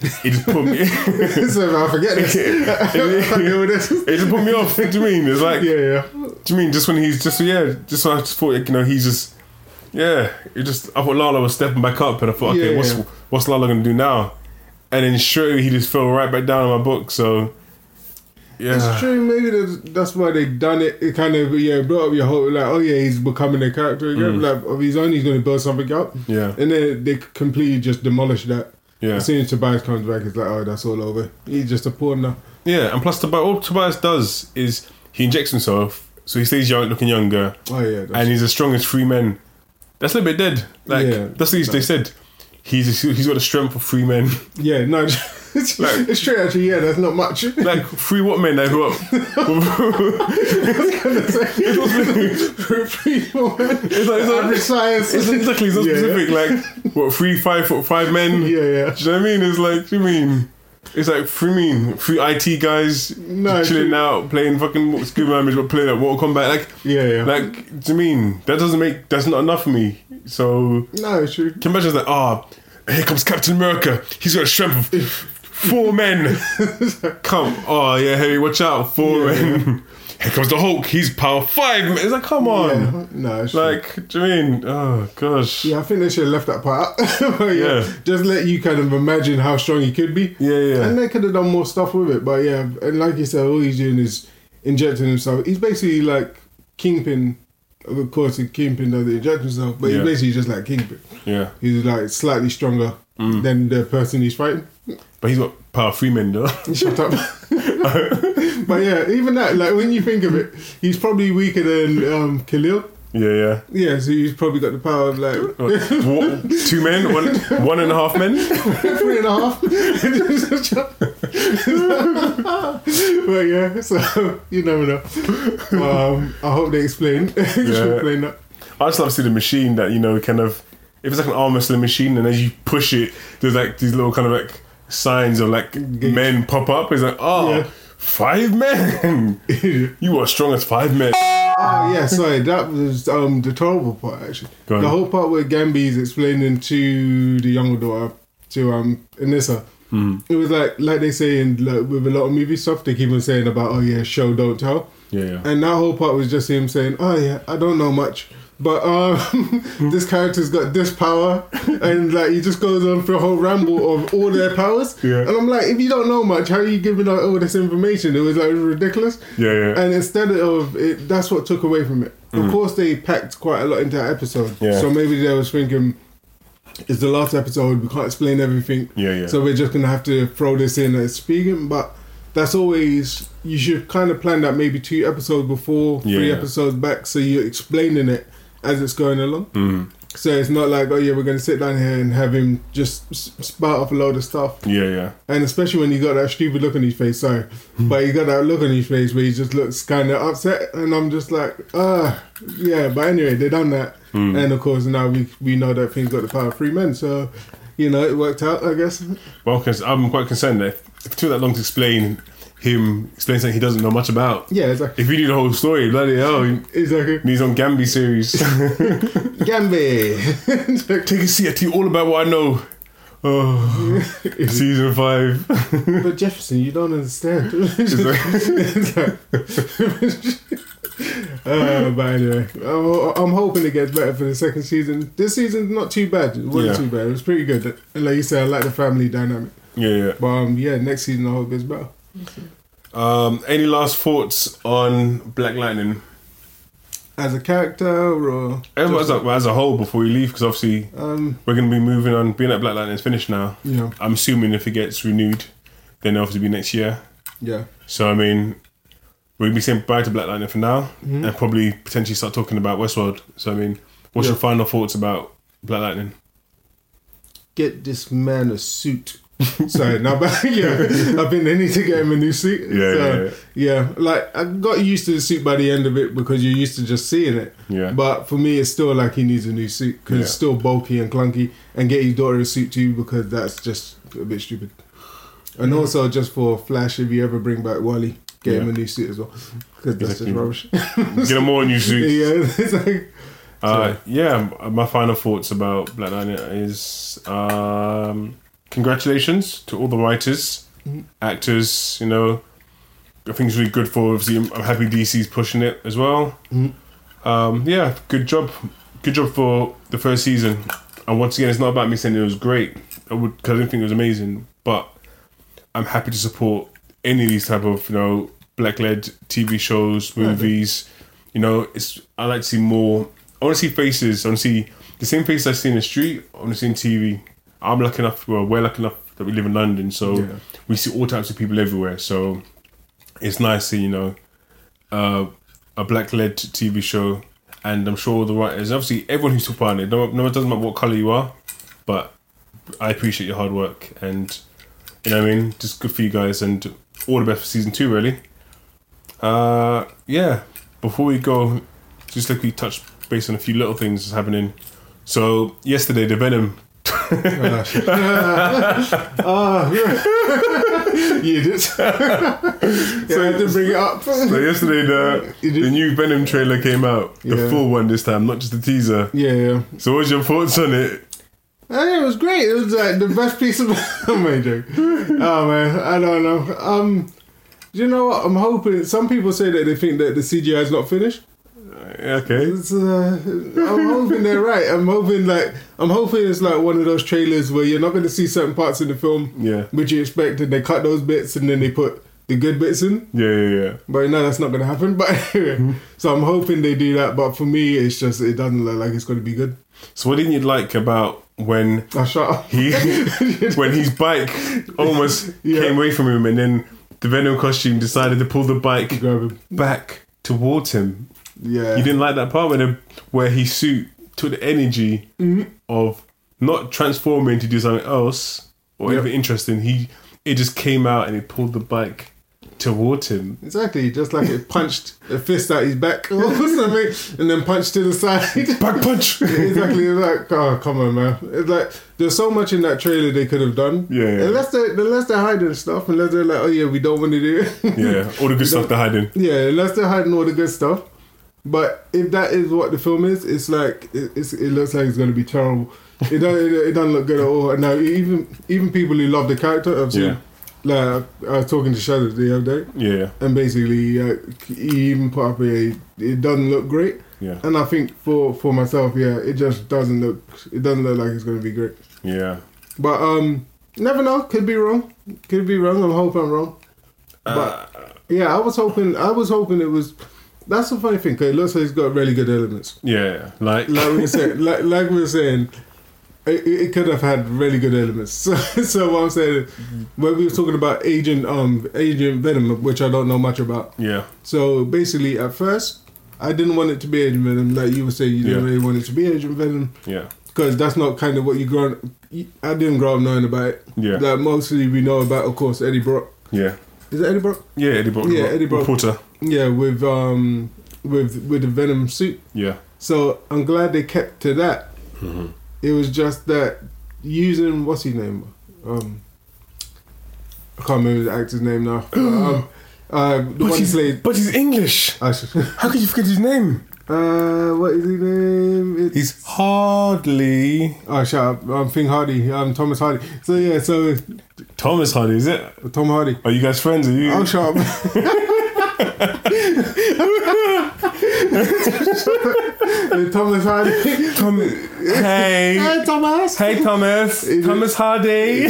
it just put me. (laughs) so I forget this. (laughs) I knew this. it just put me off. Do you mean? It's like, Yeah, yeah. do you mean just when he's just yeah, just when I just thought you know he's just yeah, it just I thought Lala was stepping back up, and I thought okay, Yeah, what's yeah. what's Lala gonna do now? And then away he just fell right back down in my book. So yeah. It's true. Maybe that's, that's why they done it. It kind of yeah brought up your whole like oh yeah he's becoming a character again. Mm. Like of his own, he's going to build something up, Yeah, and then they completely just demolish that. Yeah, As soon as Tobias comes back, it's like oh that's all over. He's just a pawn now. yeah. And plus, Tobias, all Tobias does is he injects himself, so he stays young, looking younger, Oh yeah, that's, and he's as strong as three men. That's a little bit dead. Like Yeah. that's what they said. He's he's got the strength of three men. yeah no. (laughs) It's, Like- it's true actually. Yeah, that's not much. Like three what men? Like what? It's like- it's like- size. It's exactly it's not Yeah. specific. Like what? Three five foot five men. Yeah, yeah. Do you know what I mean? It's like, do you mean? It's like three mean three IT guys No, chilling out playing fucking Scooby Damage but playing at Mortal Kombat. Like, Yeah, yeah. like, do you mean that doesn't make that's not enough for me? So no, it's true. can you imagine that? Ah, here comes Captain America. He's got a strength of four men. Come, oh yeah, hey, watch out, four Yeah. men. Here comes the Hulk. He's power five. Men. It's like, come on. Yeah, no, it's true. Do you mean? Oh gosh. Yeah, I think they should have left that part out. (laughs) Yeah, Yeah. just let you kind of imagine how strong he could be. Yeah, yeah. And they could have done more stuff with it. But yeah, and like you said, all he's doing is injecting himself. He's basically like Kingpin. Of course, Kingpin doesn't inject himself, but Yeah. he's basically just like Kingpin. Yeah. He's like slightly stronger Mm. than the person he's fighting. But he's got power three men though. (laughs) Shut up. (laughs) but yeah, even that, like when you think of it, he's probably weaker than um, Khalil. yeah, yeah. Yeah, so he's probably got the power of like What, two men, one, one and a half men. (laughs) three and a half. but yeah, so you never know. Um, I hope they explain. Yeah. explain that. I just love to see the machine that you know kind of if it's like an arm wrestling machine and as you push it, there's like these little kind of like signs of like men pop up. It's like oh, Yeah. five men. (laughs) you are strong as five men. Oh yeah, sorry, that was um the terrible part actually. The whole part where Gambi is explaining to the younger daughter, to um Anissa. Hmm. It was like like they say in like, with a lot of movie stuff, they keep on saying about oh yeah, show don't tell. Yeah, yeah. And that whole part was just him saying, "Oh yeah, I don't know much, but um, (laughs) this character's got this power," and like he just goes on for a whole ramble of all their powers. Yeah. And I'm like, if you don't know much, how are you giving out all this information? It was like ridiculous. Yeah, yeah. And instead of it, that's what took away from it. Of course, they packed quite a lot into that episode. Yeah. So maybe they was thinking, it's the last episode. We can't explain everything. Yeah, yeah. So we're just gonna have to throw this in as speaking, but that's always you should kind of plan that maybe two episodes before, Yeah, three yeah. episodes back, so you're explaining it as it's going along. Mm. So it's not like oh yeah, we're gonna sit down here and have him just spout off a load of stuff, Yeah, yeah. and especially when you got that stupid look on his face. Sorry, but you got that look on his face where he just looks kind of upset, and I'm just like ah yeah. But anyway, they done that, Hmm. and of course now we we know that things got the power of three men, so. You know, it worked out, I guess. Well, cause I'm quite concerned that if it took that long to explain him, explain something he doesn't know much about. Yeah, exactly. If you knew the whole story, bloody hell, he Exactly. needs on Gambi series. (laughs) Gambi. (laughs) Take a seat, I tell you all about what I know. Oh, (laughs) season five. but Jefferson, you don't understand. Uh, but anyway, I'm, I'm hoping it gets better for the second season. This season's not too bad. It wasn't Yeah. too bad. It was pretty good. And like you said, I like the family dynamic. yeah, yeah. But um, yeah, next season I hope it's better. Um, any last thoughts on Black Lightning? As a character or As, just- a, as a whole, before we leave, because obviously um, we're going to be moving on. Being that Black Lightning is finished now, know, I'm assuming if it gets renewed, then it'll obviously be next year. yeah. So I mean, we'll be saying bye to Black Lightning for now, Mm-hmm. and probably potentially start talking about Westworld. So I mean, what's Yeah. your final thoughts about Black Lightning? Get this man a suit. Sorry, (laughs) no, but (laughs) yeah, I've been needing to get him a new suit. Yeah, So, yeah, Yeah, like I got used to the suit by the end of it because you're used to just seeing it. Yeah. But for me, it's still like he needs a new suit because it's still bulky and clunky. And get his daughter a suit too because that's just a bit stupid. And also just for Flash, if you ever bring back Wally, get him a new suit as well because that's Exactly. just rubbish. (laughs) Get him more new suits. yeah, it's like Uh, yeah, my final thoughts about Black Lightning is um, congratulations to all the writers, Mm-hmm. actors. You know, I think it's really good for. Obviously, I'm I'm happy DC's pushing it as well. Mhm. Um, yeah, good job, good job for the first season. And once again, it's not about me saying it was great. I would, cause I didn't think it was amazing, but I'm happy to support any of these type of you know black led TV shows, movies. You know, it's I like to see more. I want to see faces. I want to see the same faces I see in the street. I want to see in TV. I'm lucky enough. Well, we're lucky enough that we live in London, so Yeah. we see all types of people everywhere. So it's nice to you know uh, a black led TV show, and I'm sure the writers, obviously everyone who's part in it. No, no, it doesn't matter what color you are, but I appreciate your hard work and you know what I mean. Just good for you guys, and all the best for season two. Really. Uh, yeah. Before we go, just like we touched base on a few little things that's happening. So yesterday, the Venom. (laughs) Yeah. you (laughs) did. yeah, I didn't bring it up. So yesterday, the the new Venom trailer came out, the Yeah. full one this time, not just the teaser. yeah, yeah. So what's your thoughts on it? Hey, it was great. It was like the best piece of (laughs) my joke. Oh man, I don't know. Um, you know what? I'm hoping. Some people say that they think that the CGI is not finished. Okay. It's, uh, I'm hoping they're right. I'm hoping like I'm hoping it's like one of those trailers where you're not going to see certain parts in the film Yeah. which you expect, and they cut those bits and then they put the good bits in. Yeah, yeah, yeah. But no, that's not going to happen. (laughs) But anyway, so I'm hoping they do that. But for me, it's just it doesn't look like it's going to be good. So what didn't you like about when up. he (laughs) when his bike almost Yeah. came away from him and then the Venom costume decided to pull the bike back towards him. Yeah. You didn't like that part when where his suit took the energy mm-hmm. of not transforming to do something else or Yep. anything interesting. He it just came out and it pulled the bike towards him. Exactly, just like it punched a fist at his back or (laughs) something, and then punched to the side. (laughs) Back punch. (laughs) exactly, like, oh, come on, man. It's like, there's so much in that trailer they could have done. Yeah, yeah. Unless they're, unless they're hiding stuff, unless they're like, oh, yeah, we don't want to do it. yeah, all the good stuff they're hiding. yeah, unless they're hiding all the good stuff. But if that is what the film is, it's like, it, it's, it looks like it's going to be terrible. It, don't, it, it doesn't look good at all. And now, even even people who love the character, I've seen, Yeah. like, I was talking to Shadow the other day. Yeah, and basically uh, he even put up a it doesn't look great yeah, and i think for for myself yeah it just doesn't look it doesn't look like it's going to be great yeah. but um never know could be wrong could be wrong i'm hoping i'm wrong Uh, but yeah i was hoping i was hoping it was that's the funny thing 'cause it looks like it's got really good elements yeah, like like we were saying (laughs) like, like we were saying it, it could have had really good elements. (laughs) So, so what I'm saying, when we were talking about Agent um Agent Venom, which I don't know much about, yeah, So basically, at first, I didn't want it to be Agent Venom, like you were saying. You didn't Yeah. really want it to be Agent Venom yeah, because that's not kind of what you grow. I didn't grow up knowing about it. yeah, Like mostly we know about, of course, Eddie Brock. yeah, Is it Eddie Brock? yeah. Eddie Brock, Yeah, Eddie Brock. reporter. Yeah, with um with with the Venom suit. Yeah, So I'm glad they kept to that. Mm-hmm. It was just that using what's his name, um, I can't remember the actor's name now. (gasps) um, uh, the but one he's, played. but he's English. I should- How could you forget his name? Uh, what is his name? It's, He's hardly oh, shut up. I'm Thing Hardy. I'm Thomas Hardy. So yeah, so Thomas Hardy, is it? Tom Hardy. Are you guys friends? Are you? Oh, shut up. Thomas Hardy. Tom- hey, Hey, Thomas. hey, Thomas, Is it- Thomas Hardy.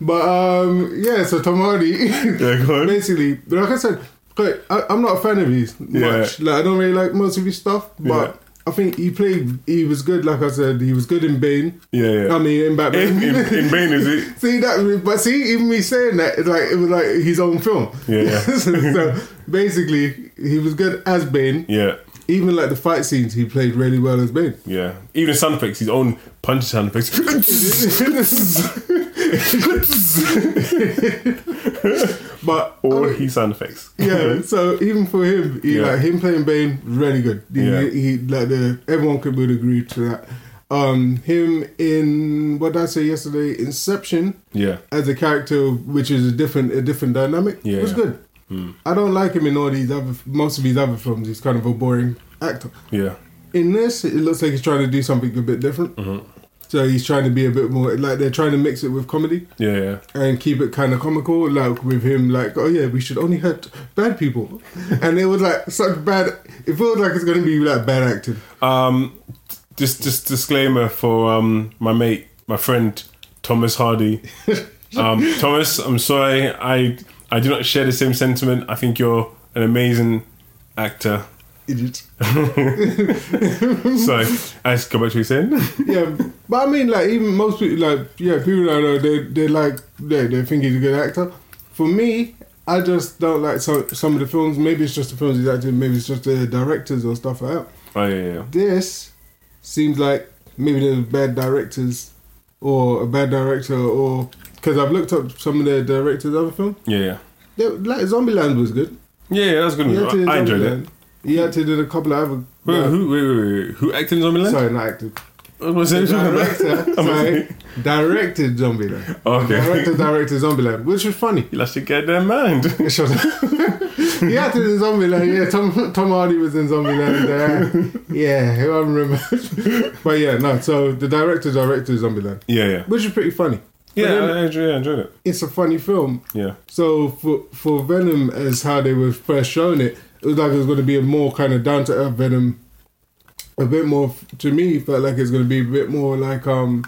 But um, yeah. So Tom Hardy. yeah. Basically, like I said, like, I, I'm not a fan of his much. Like I don't really like most of his stuff, but. Yeah. I think he played. He was good. Like I said, he was good in Bane. Yeah, yeah. I mean, in Batman. in, in, in Bane, is it? (laughs) See that, but see, even me saying that, it's like it was like his own film. Yeah, yeah. (laughs) so, so basically, he was good as Bane. Yeah, Even like the fight scenes, he played really well as Bane. yeah. Even sound effects, his own punch sound effects. (laughs) (laughs) but All I mean, his sound effects. yeah, (laughs) so even for him, he, Yeah. like him playing Bane, really good. He, Yeah. he like the everyone could would agree to that. Um, him in what did I say yesterday, Inception Yeah, as a character, which is a different a different dynamic, Yeah, was yeah. good. I don't like him in all these other most of his other films. He's kind of a boring actor. yeah, In this, it looks like he's trying to do something a bit different. Mm-hmm. So he's trying to be a bit more like they're trying to mix it with comedy yeah, yeah. and keep it kind of comical. Like with him, like oh yeah, we should only hurt bad people, (laughs) and it was like such bad. It feels like it's going to be like bad acting. Um, just just disclaimer for um my mate, my friend Thomas Hardy. (laughs) Um, Thomas, I'm sorry. I I do not share the same sentiment. I think you're an amazing actor. Idiot. (laughs) So, let's go back to what you're saying. yeah, but I mean, like even most people, like yeah, people I know they they like they they think he's a good actor. For me, I just don't like some some of the films. Maybe it's just the films he's acting. Maybe it's just the directors or stuff like that. Oh yeah, yeah. This seems like maybe there's bad directors or a bad director or because I've looked up some of the directors of the film. Yeah, yeah. They, like Zombieland was good. Yeah, yeah, that's good. He I enjoyed it. He acted in a couple of other. Wait, who, wait, wait, wait, who acted in Zombieland? Sorry, not acted. Was Director, sorry, directed Zombieland. Okay. Director directed Zombieland, which was funny. You lost your goddamn mind. Shut up. he acted in Zombieland. Yeah, Tom Tom Hardy was in Zombieland. Uh, yeah, who I remember. but yeah, no. So the director directed Zombieland, yeah, yeah. which is pretty funny. Yeah, then- I, enjoyed, I enjoyed it. It's a funny film. Yeah. So for for Venom, as how they were first shown it, it was like it was going to be a more kind of down to earth Venom. A bit more to me felt like it's going to be a bit more like um,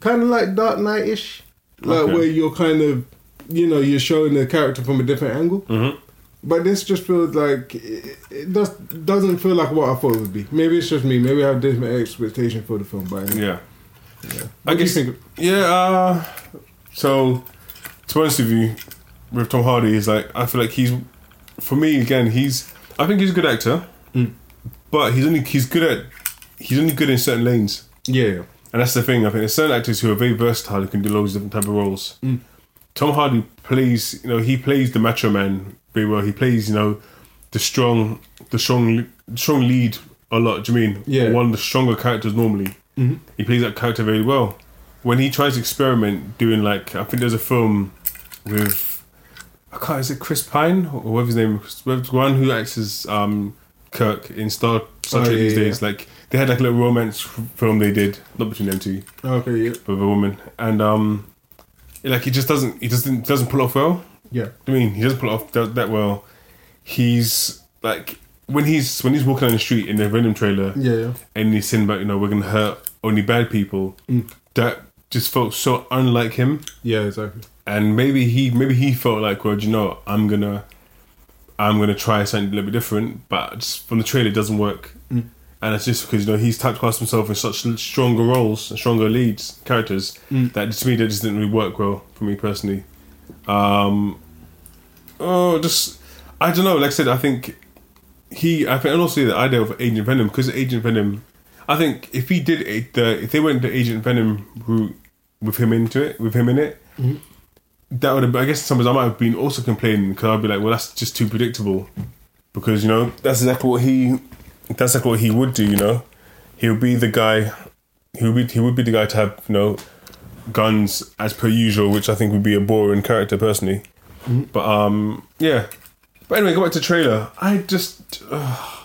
kind of like Dark Knight ish, like Okay. where you're kind of, you know, you're showing the character from a different angle. Mm-hmm. But this just feels like it, it does doesn't feel like what I thought it would be. Maybe it's just me. Maybe I have different expectation for the film. But Yeah. yeah. I What do you guess. think? Yeah. Uh, so, to be honest with you, with Tom Hardy, is like I feel like he's, for me again, he's. I think he's a good actor, Mm. but he's only he's good at he's only good in certain lanes, Yeah, and that's the thing. I think there's certain actors who are very versatile who can do loads of different type of roles. Mm. Tom Hardy plays, you know, he plays the macho man very well. He plays, you know, the strong, the strong, strong lead a lot. Do you mean? Yeah. One of the stronger characters normally. Mhm. He plays that character very well. When he tries to experiment doing like, I think there's a film with, I can't, is it Chris Pine or whatever his name? The one who acts as um, Kirk in Star, Star Oh, Trek yeah, these yeah, days. Like they had like a little romance film they did, not between them two, okay, yeah, but with a woman, and um, like he just doesn't, he doesn't doesn't pull off well. yeah, I mean, he doesn't pull off that, that well. He's like when he's when he's walking on the street in the Venom trailer, yeah, yeah. and he's saying about you know we're gonna hurt only bad people. Mm. That just felt so unlike him, Yeah, exactly. And maybe he maybe he felt like, well, do you know, I'm gonna I'm gonna try something a little bit different, but just from the trailer it doesn't work. Mm. And it's just because you know he's typecast himself in such stronger roles and stronger leads characters Mm. that to me that just didn't really work well for me personally. Um, oh, just I don't know. Like I said, I think he. I think and also the idea of Agent Venom because Agent Venom. I think if he did it, the if they went the Agent Venom route with him into it, with him in it, Mhm. That would have. I guess sometimes I might have been also complaining because I'd be like, well, that's just too predictable. Because you know that's exactly what he. That's exactly what he would do. You know, he would be the guy. He would be. He would be the guy to have you know guns as per usual, which I think would be a boring character personally. But um, yeah. But anyway, go back to trailer. I just uh,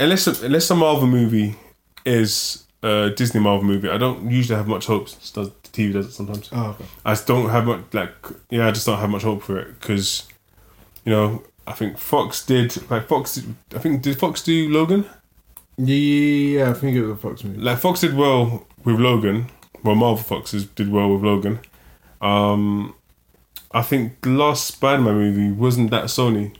unless unless a Marvel movie is a Disney Marvel movie, I don't usually have much hope. It does TV does it sometimes? Oh, okay. I just don't have much like yeah, I just don't have much hope for it because you know I think Fox did like Fox. Did, I think did Fox do Logan? Yeah, I think it was a Fox movie. Like Fox did well with Logan. Well, Marvel Foxes did well with Logan. Um, I think the last Spider-Man movie wasn't that Sony.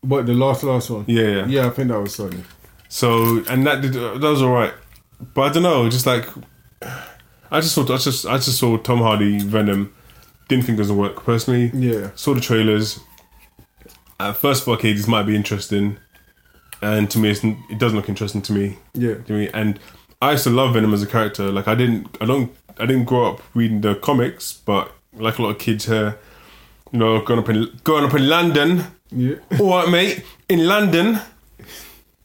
What the last last one? Yeah, yeah. Yeah, I think that was Sony. So and that did that was alright, but I don't know. Just like I just saw, I just I just saw Tom Hardy Venom. Didn't think it was gonna work personally. Yeah, Saw the trailers. At first, okay, this might be interesting, and to me, it's, it doesn't look interesting to me. yeah, To me, and I used to love Venom as a character. Like I didn't, I don't, I didn't grow up reading the comics, but like a lot of kids here, you know, growing up in growing up in London. yeah. All right, mate. In London.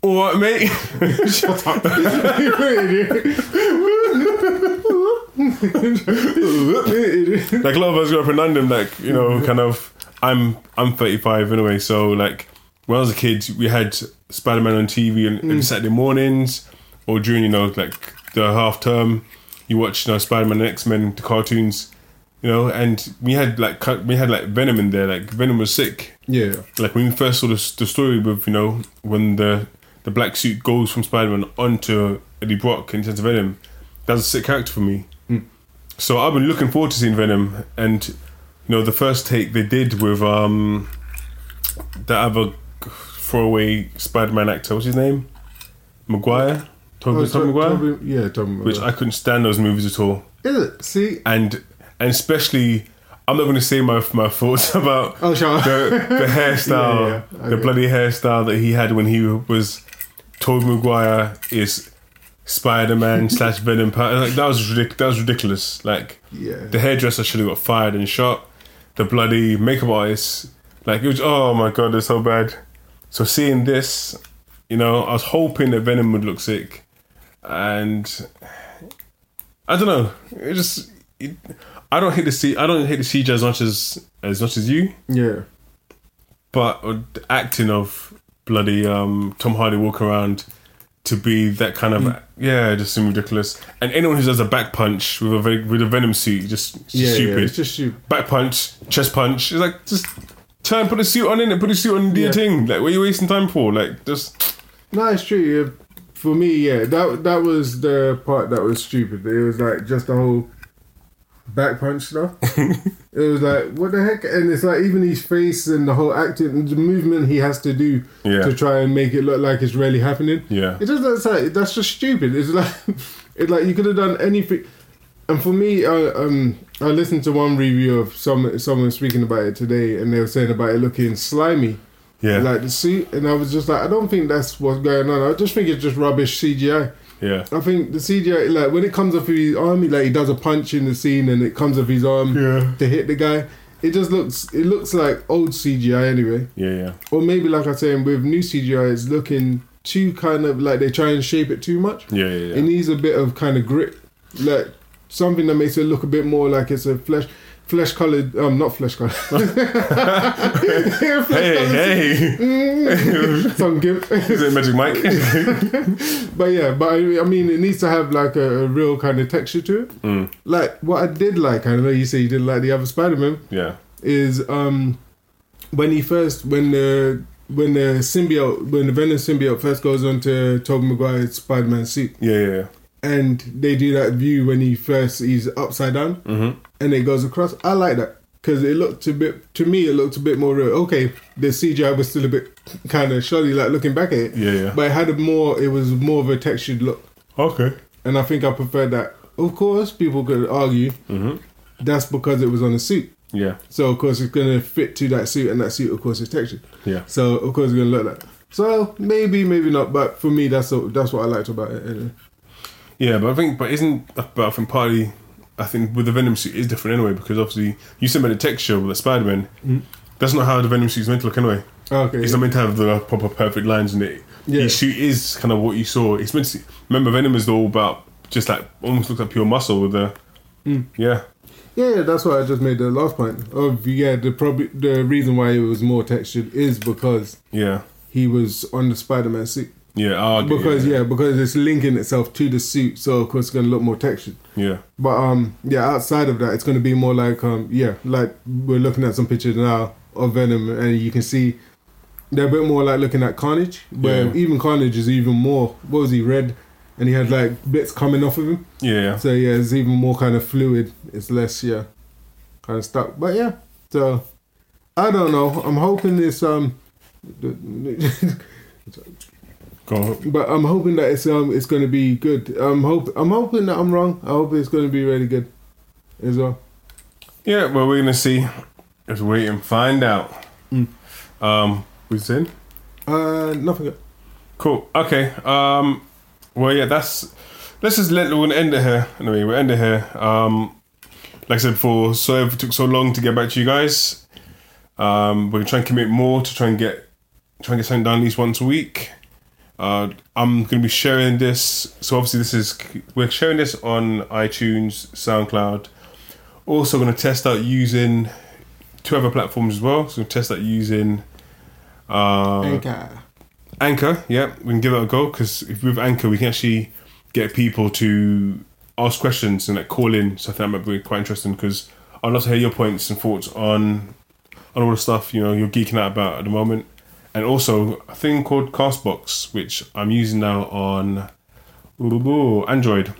Right, mate. Shut up. like a lot of us grew up in London, like you know, kind of. I'm I'm 35 anyway, so like when I was a kid, we had Spider Man on TV on, on mm. Saturday mornings, or during you know like the half term, you watch you know Spider Man and X Men the cartoons, you know, and we had like we had like Venom in there. Like Venom was sick. yeah, Like when we first saw the, the story with you know when the the black suit goes from Spider Man onto Eddie Brock in terms of Venom, that's a sick character for me. Mm. So I've been looking forward to seeing Venom, and you know, the first take they did with um that other throwaway Spider-Man actor. What's his name? Maguire. Tobey, Oh, Tom Maguire. Tobey- yeah, Tom. Which I couldn't stand those movies at all, is it? See, and and especially. I'm not going to say my my thoughts (laughs) about oh, shut the, the (laughs) hairstyle, Yeah, yeah, the okay. bloody hairstyle that he had when he was Tobey Maguire is Spider Man (laughs) slash Venom. Like that was ridic- That was ridiculous. Like yeah, the hairdresser should have got fired and shot. The bloody makeup artist, like it was. Oh my god, it's so bad. So seeing this, you know, I was hoping that Venom would look sick, and I don't know. It just. It, I don't hate the C. I don't hate the CJ as much as as much as you yeah, but uh, the acting of bloody um, Tom Hardy walk around to be that kind of yeah, just seemed ridiculous. And anyone who does a back punch with a with a venom suit, just, just yeah, stupid. Yeah, it's just stupid. back punch, chest punch. It's like just turn, put a suit on in it, put a suit on do your Yeah. thing. Like, what are you wasting time for? Like, just No, it's true. Yeah. For me, yeah, that that was the part that was stupid. It was like just the whole back punch stuff. (laughs) it was like what the heck, and it's like even his face and the whole acting, the movement he has to do Yeah. to try and make it look like it's really happening. yeah, It just looks like that's just stupid. It's like (laughs) it's like you could have done anything. And for me, I, um, I listened to one review of some someone speaking about it today, and they were saying about it looking slimy yeah, like the suit, and I was just like, I don't think that's what's going on. I just think it's just rubbish CGI. Yeah, I think the CGI, like when it comes off his arm, he, like he does a punch in the scene, and it comes off his arm yeah, to hit the guy. It just looks, it looks like old CGI anyway, yeah, yeah, or maybe like I saying with new CGI, it's looking too kind of like they try and shape it too much. yeah, yeah. It needs a bit of kind of grit, like something that makes it look a bit more like it's a flesh, flesh colored, um, not flesh colored. (laughs) (laughs) Hey, hey, Some gimp. is it Magic Mike? (laughs) But yeah, but I, I mean, it needs to have like a, a real kind of texture to it. Mm, Like what I did like, I know you say you didn't like the other Spider Man, yeah, is um when he first when the when the symbiote when the Venom symbiote first goes onto Tobey Maguire's Spider Man suit, yeah, yeah. And they do that view when he first he's upside down Mm-hmm. and it goes across. I like that because it looked a bit to me it looked a bit more real. Okay, the CGI was still a bit kind of shoddy, like looking back at it, Yeah, yeah. but it had a more it was more of a textured look. Okay. And I think I preferred that. Of course, people could argue Mm-hmm. that's because it was on a suit. Yeah, So of course it's gonna fit to that suit, and that suit of course is textured. yeah. So of course it's gonna look like. That. So maybe, maybe not. But for me, that's what, that's what I liked about it. Anyway. Yeah, but I think, but isn't, but I think partly, I think with the Venom suit is different anyway because obviously you said about the texture with the Spider Man. Mm. That's not how the Venom suit's meant to look anyway. Okay. It's not meant to have the proper perfect lines in it. Yeah. His suit is kind of what you saw. It's meant to. Remember, Venom is all about just like almost looks like pure muscle with the. Mm. Yeah, Yeah, that's why I just made the last point. Of yeah, the prob- the reason why it was more textured is because yeah, he was on the Spider-Man suit. Yeah. Oh, okay, Because yeah, because it's linking itself to the suit, so of course it's gonna look more textured. yeah, But um, yeah, outside of that, it's going to be more like um, yeah, like we're looking at some pictures now of Venom, and you can see they're a bit more like looking at Carnage, where Yeah. even Carnage is even more. What was he red? And he had like bits coming off of him. yeah, yeah. So yeah, it's even more kind of fluid. It's less yeah, kind of stuck. But yeah, so I don't know. I'm hoping this um. (laughs) (laughs) But I'm hoping that it's um it's going to be good. I'm hope I'm hoping that I'm wrong. I hope it's going to be really good as well. Yeah, well, we're gonna see. Let's wait and find out. Mm. Um, who's in? Uh, nothing. Cool. Okay. Um. Well, yeah. That's. Let's just let. We're gonna end it here. Anyway, we'll end it here. Um. Like I said before, so it took so long to get back to you guys. Um. We're gonna try and commit more to try and get try and get something done at least once a week. Uh, I'm gonna be sharing this. So obviously, this is we're sharing this on iTunes, SoundCloud. Also, going to test out using two other platforms as well. So, we'll test out using. Uh, Anchor. Anchor, yeah, we can give it a go because with Anchor we can actually get people to ask questions and like call in. So I think that might be quite interesting because I'd love to hear your points and thoughts on on all the stuff you know you're geeking out about at the moment, and also a thing called Castbox which I'm using now on Android,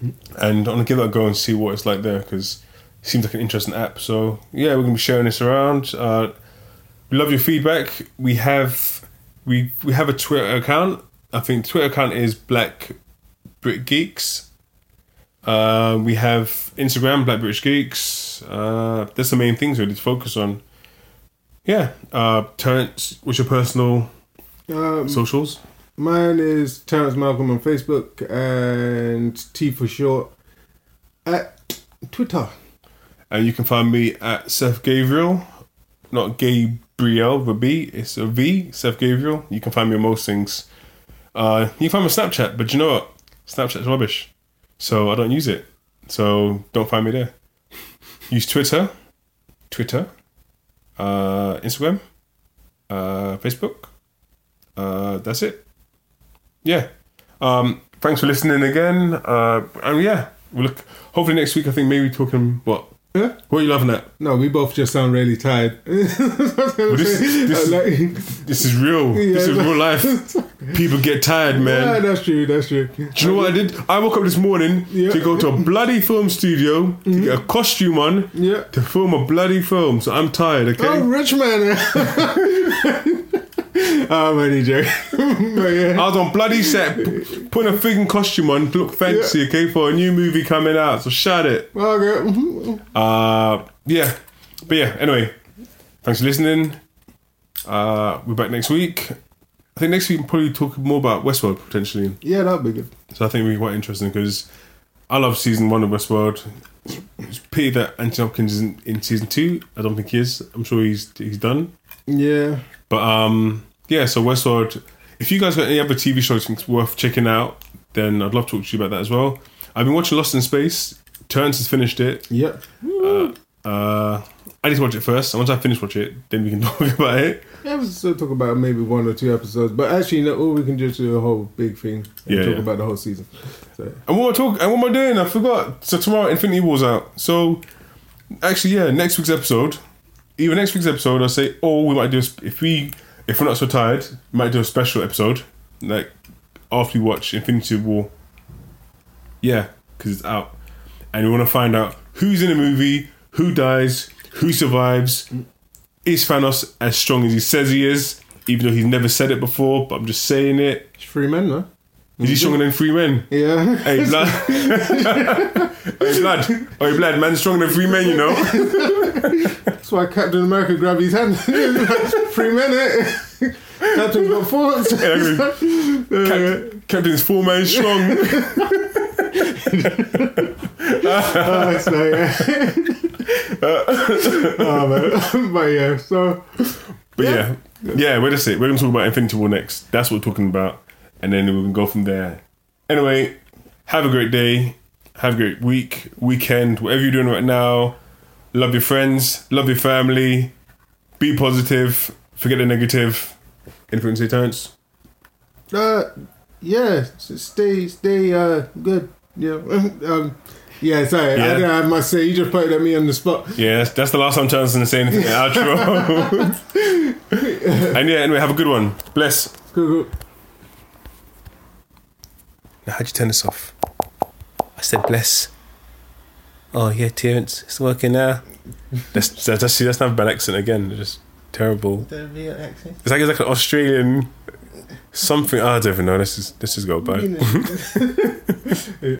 and I'm gonna give that a go and see what it's like there because it seems like an interesting app. So yeah, we're gonna be sharing this around. Uh, we love your feedback. We have we we have a Twitter account. I think Twitter account is Black Brit Geeks. Uh, we have Instagram, Black British Geeks. Uh, that's the main things really to focus on. Yeah, uh, Terrence, what's your personal Um, socials? Mine is Terrence Malcolm on Facebook and T for short at Twitter. And you can find me at Seth Gavriel, not Gabriel a B, it's a V, Seth Gavriel. You can find me on most things. Uh, you can find me on Snapchat, but you know what? Snapchat's rubbish. So I don't use it. So don't find me there. Use Twitter, Twitter, uh, Instagram, uh, Facebook. Uh, that's it. Yeah. Um, thanks for listening again. Uh, and yeah, we'll look. Hopefully next week. I think maybe talking what. Yeah? What are you laughing at? No, we both just sound really tired. (laughs) this- this- Like- This is real. (laughs) this is real life. (laughs) People get tired, man. yeah, that's true. That's true. Do you know what I did? I woke up this morning Yeah. to go to a bloody film studio to mm-hmm. get a costume on Yeah. to film a bloody film. So I'm tired. Okay. Oh, rich man. (laughs) oh, (laughs) but yeah. I was on bloody set, p- putting a freaking costume on to look fancy, okay, for a new movie coming out. So shut it. Okay. Uh, yeah, but yeah. Anyway, thanks for listening. Uh, we're back next week. I think next week we'll probably talk more about Westworld potentially. Yeah, that'll be good. So I think it'll be quite interesting because I love season one of Westworld. It's pity that Anthony Hopkins isn't in season two. I don't think he is. I'm sure he's he's done. Yeah. But um, yeah. So Westworld. If you guys got any other TV shows worth checking out, then I'd love to talk to you about that as well. I've been watching Lost in Space. Terrence has finished it. Yep. Uh, I need to watch it first. And once I finish watch it, then we can (laughs) talk about it. Yeah, we'll still talk about maybe one or two episodes, but actually, no, all we can just do a whole big thing and Yeah, talk yeah. about the whole season. So, And what am I talk? And what am I doing? I forgot. So tomorrow, Infinity War's out. So actually, yeah, next week's episode. Even next week's episode, I'll say, oh, we might do if we if we're not so tired, we might do a special episode like after we watch Infinity War. Yeah, because it's out, and we want to find out who's in the movie, who dies, who survives. Is Thanos as strong as he says he is? Even though he's never said it before, but I'm just saying it. it's three men, no? Is he stronger than three men? Yeah. Hey, blood. (laughs) hey, blood. Oh, hey, blood. Man's stronger than three men, you know. (laughs) That's why Captain America grabbed his hand. (laughs) three eh? (laughs) Captain's got four. (laughs) Cap- Captain's four man strong. Oh, so, yeah. oh, man. but yeah, so But yeah, yeah. Wait a sec. We're gonna talk about Infinity War next. That's what we're talking about, and then we can go from there. Anyway, have a great day. Have a great week, weekend, whatever you're doing right now. Love your friends. Love your family. Be positive. Forget the negative. Anything to say, Terrence? uh, yeah, stay stay uh good. Yeah. (laughs) um, yeah, sorry. Yeah. I, didn't have much to say. You just put it at me on the spot. Yeah, that's, that's the last time Terrence is gonna say anything in the outro. (laughs) and yeah, anyway, have a good one. Bless. Cool, cool. Now, how'd you turn this off? I said bless. Oh yeah, Terrence, it's working now. That's that's that's, see, that's not a bad accent again. It's just terrible. It's like it's like an Australian something. I don't even know. This is just let's just go. Bye. You know.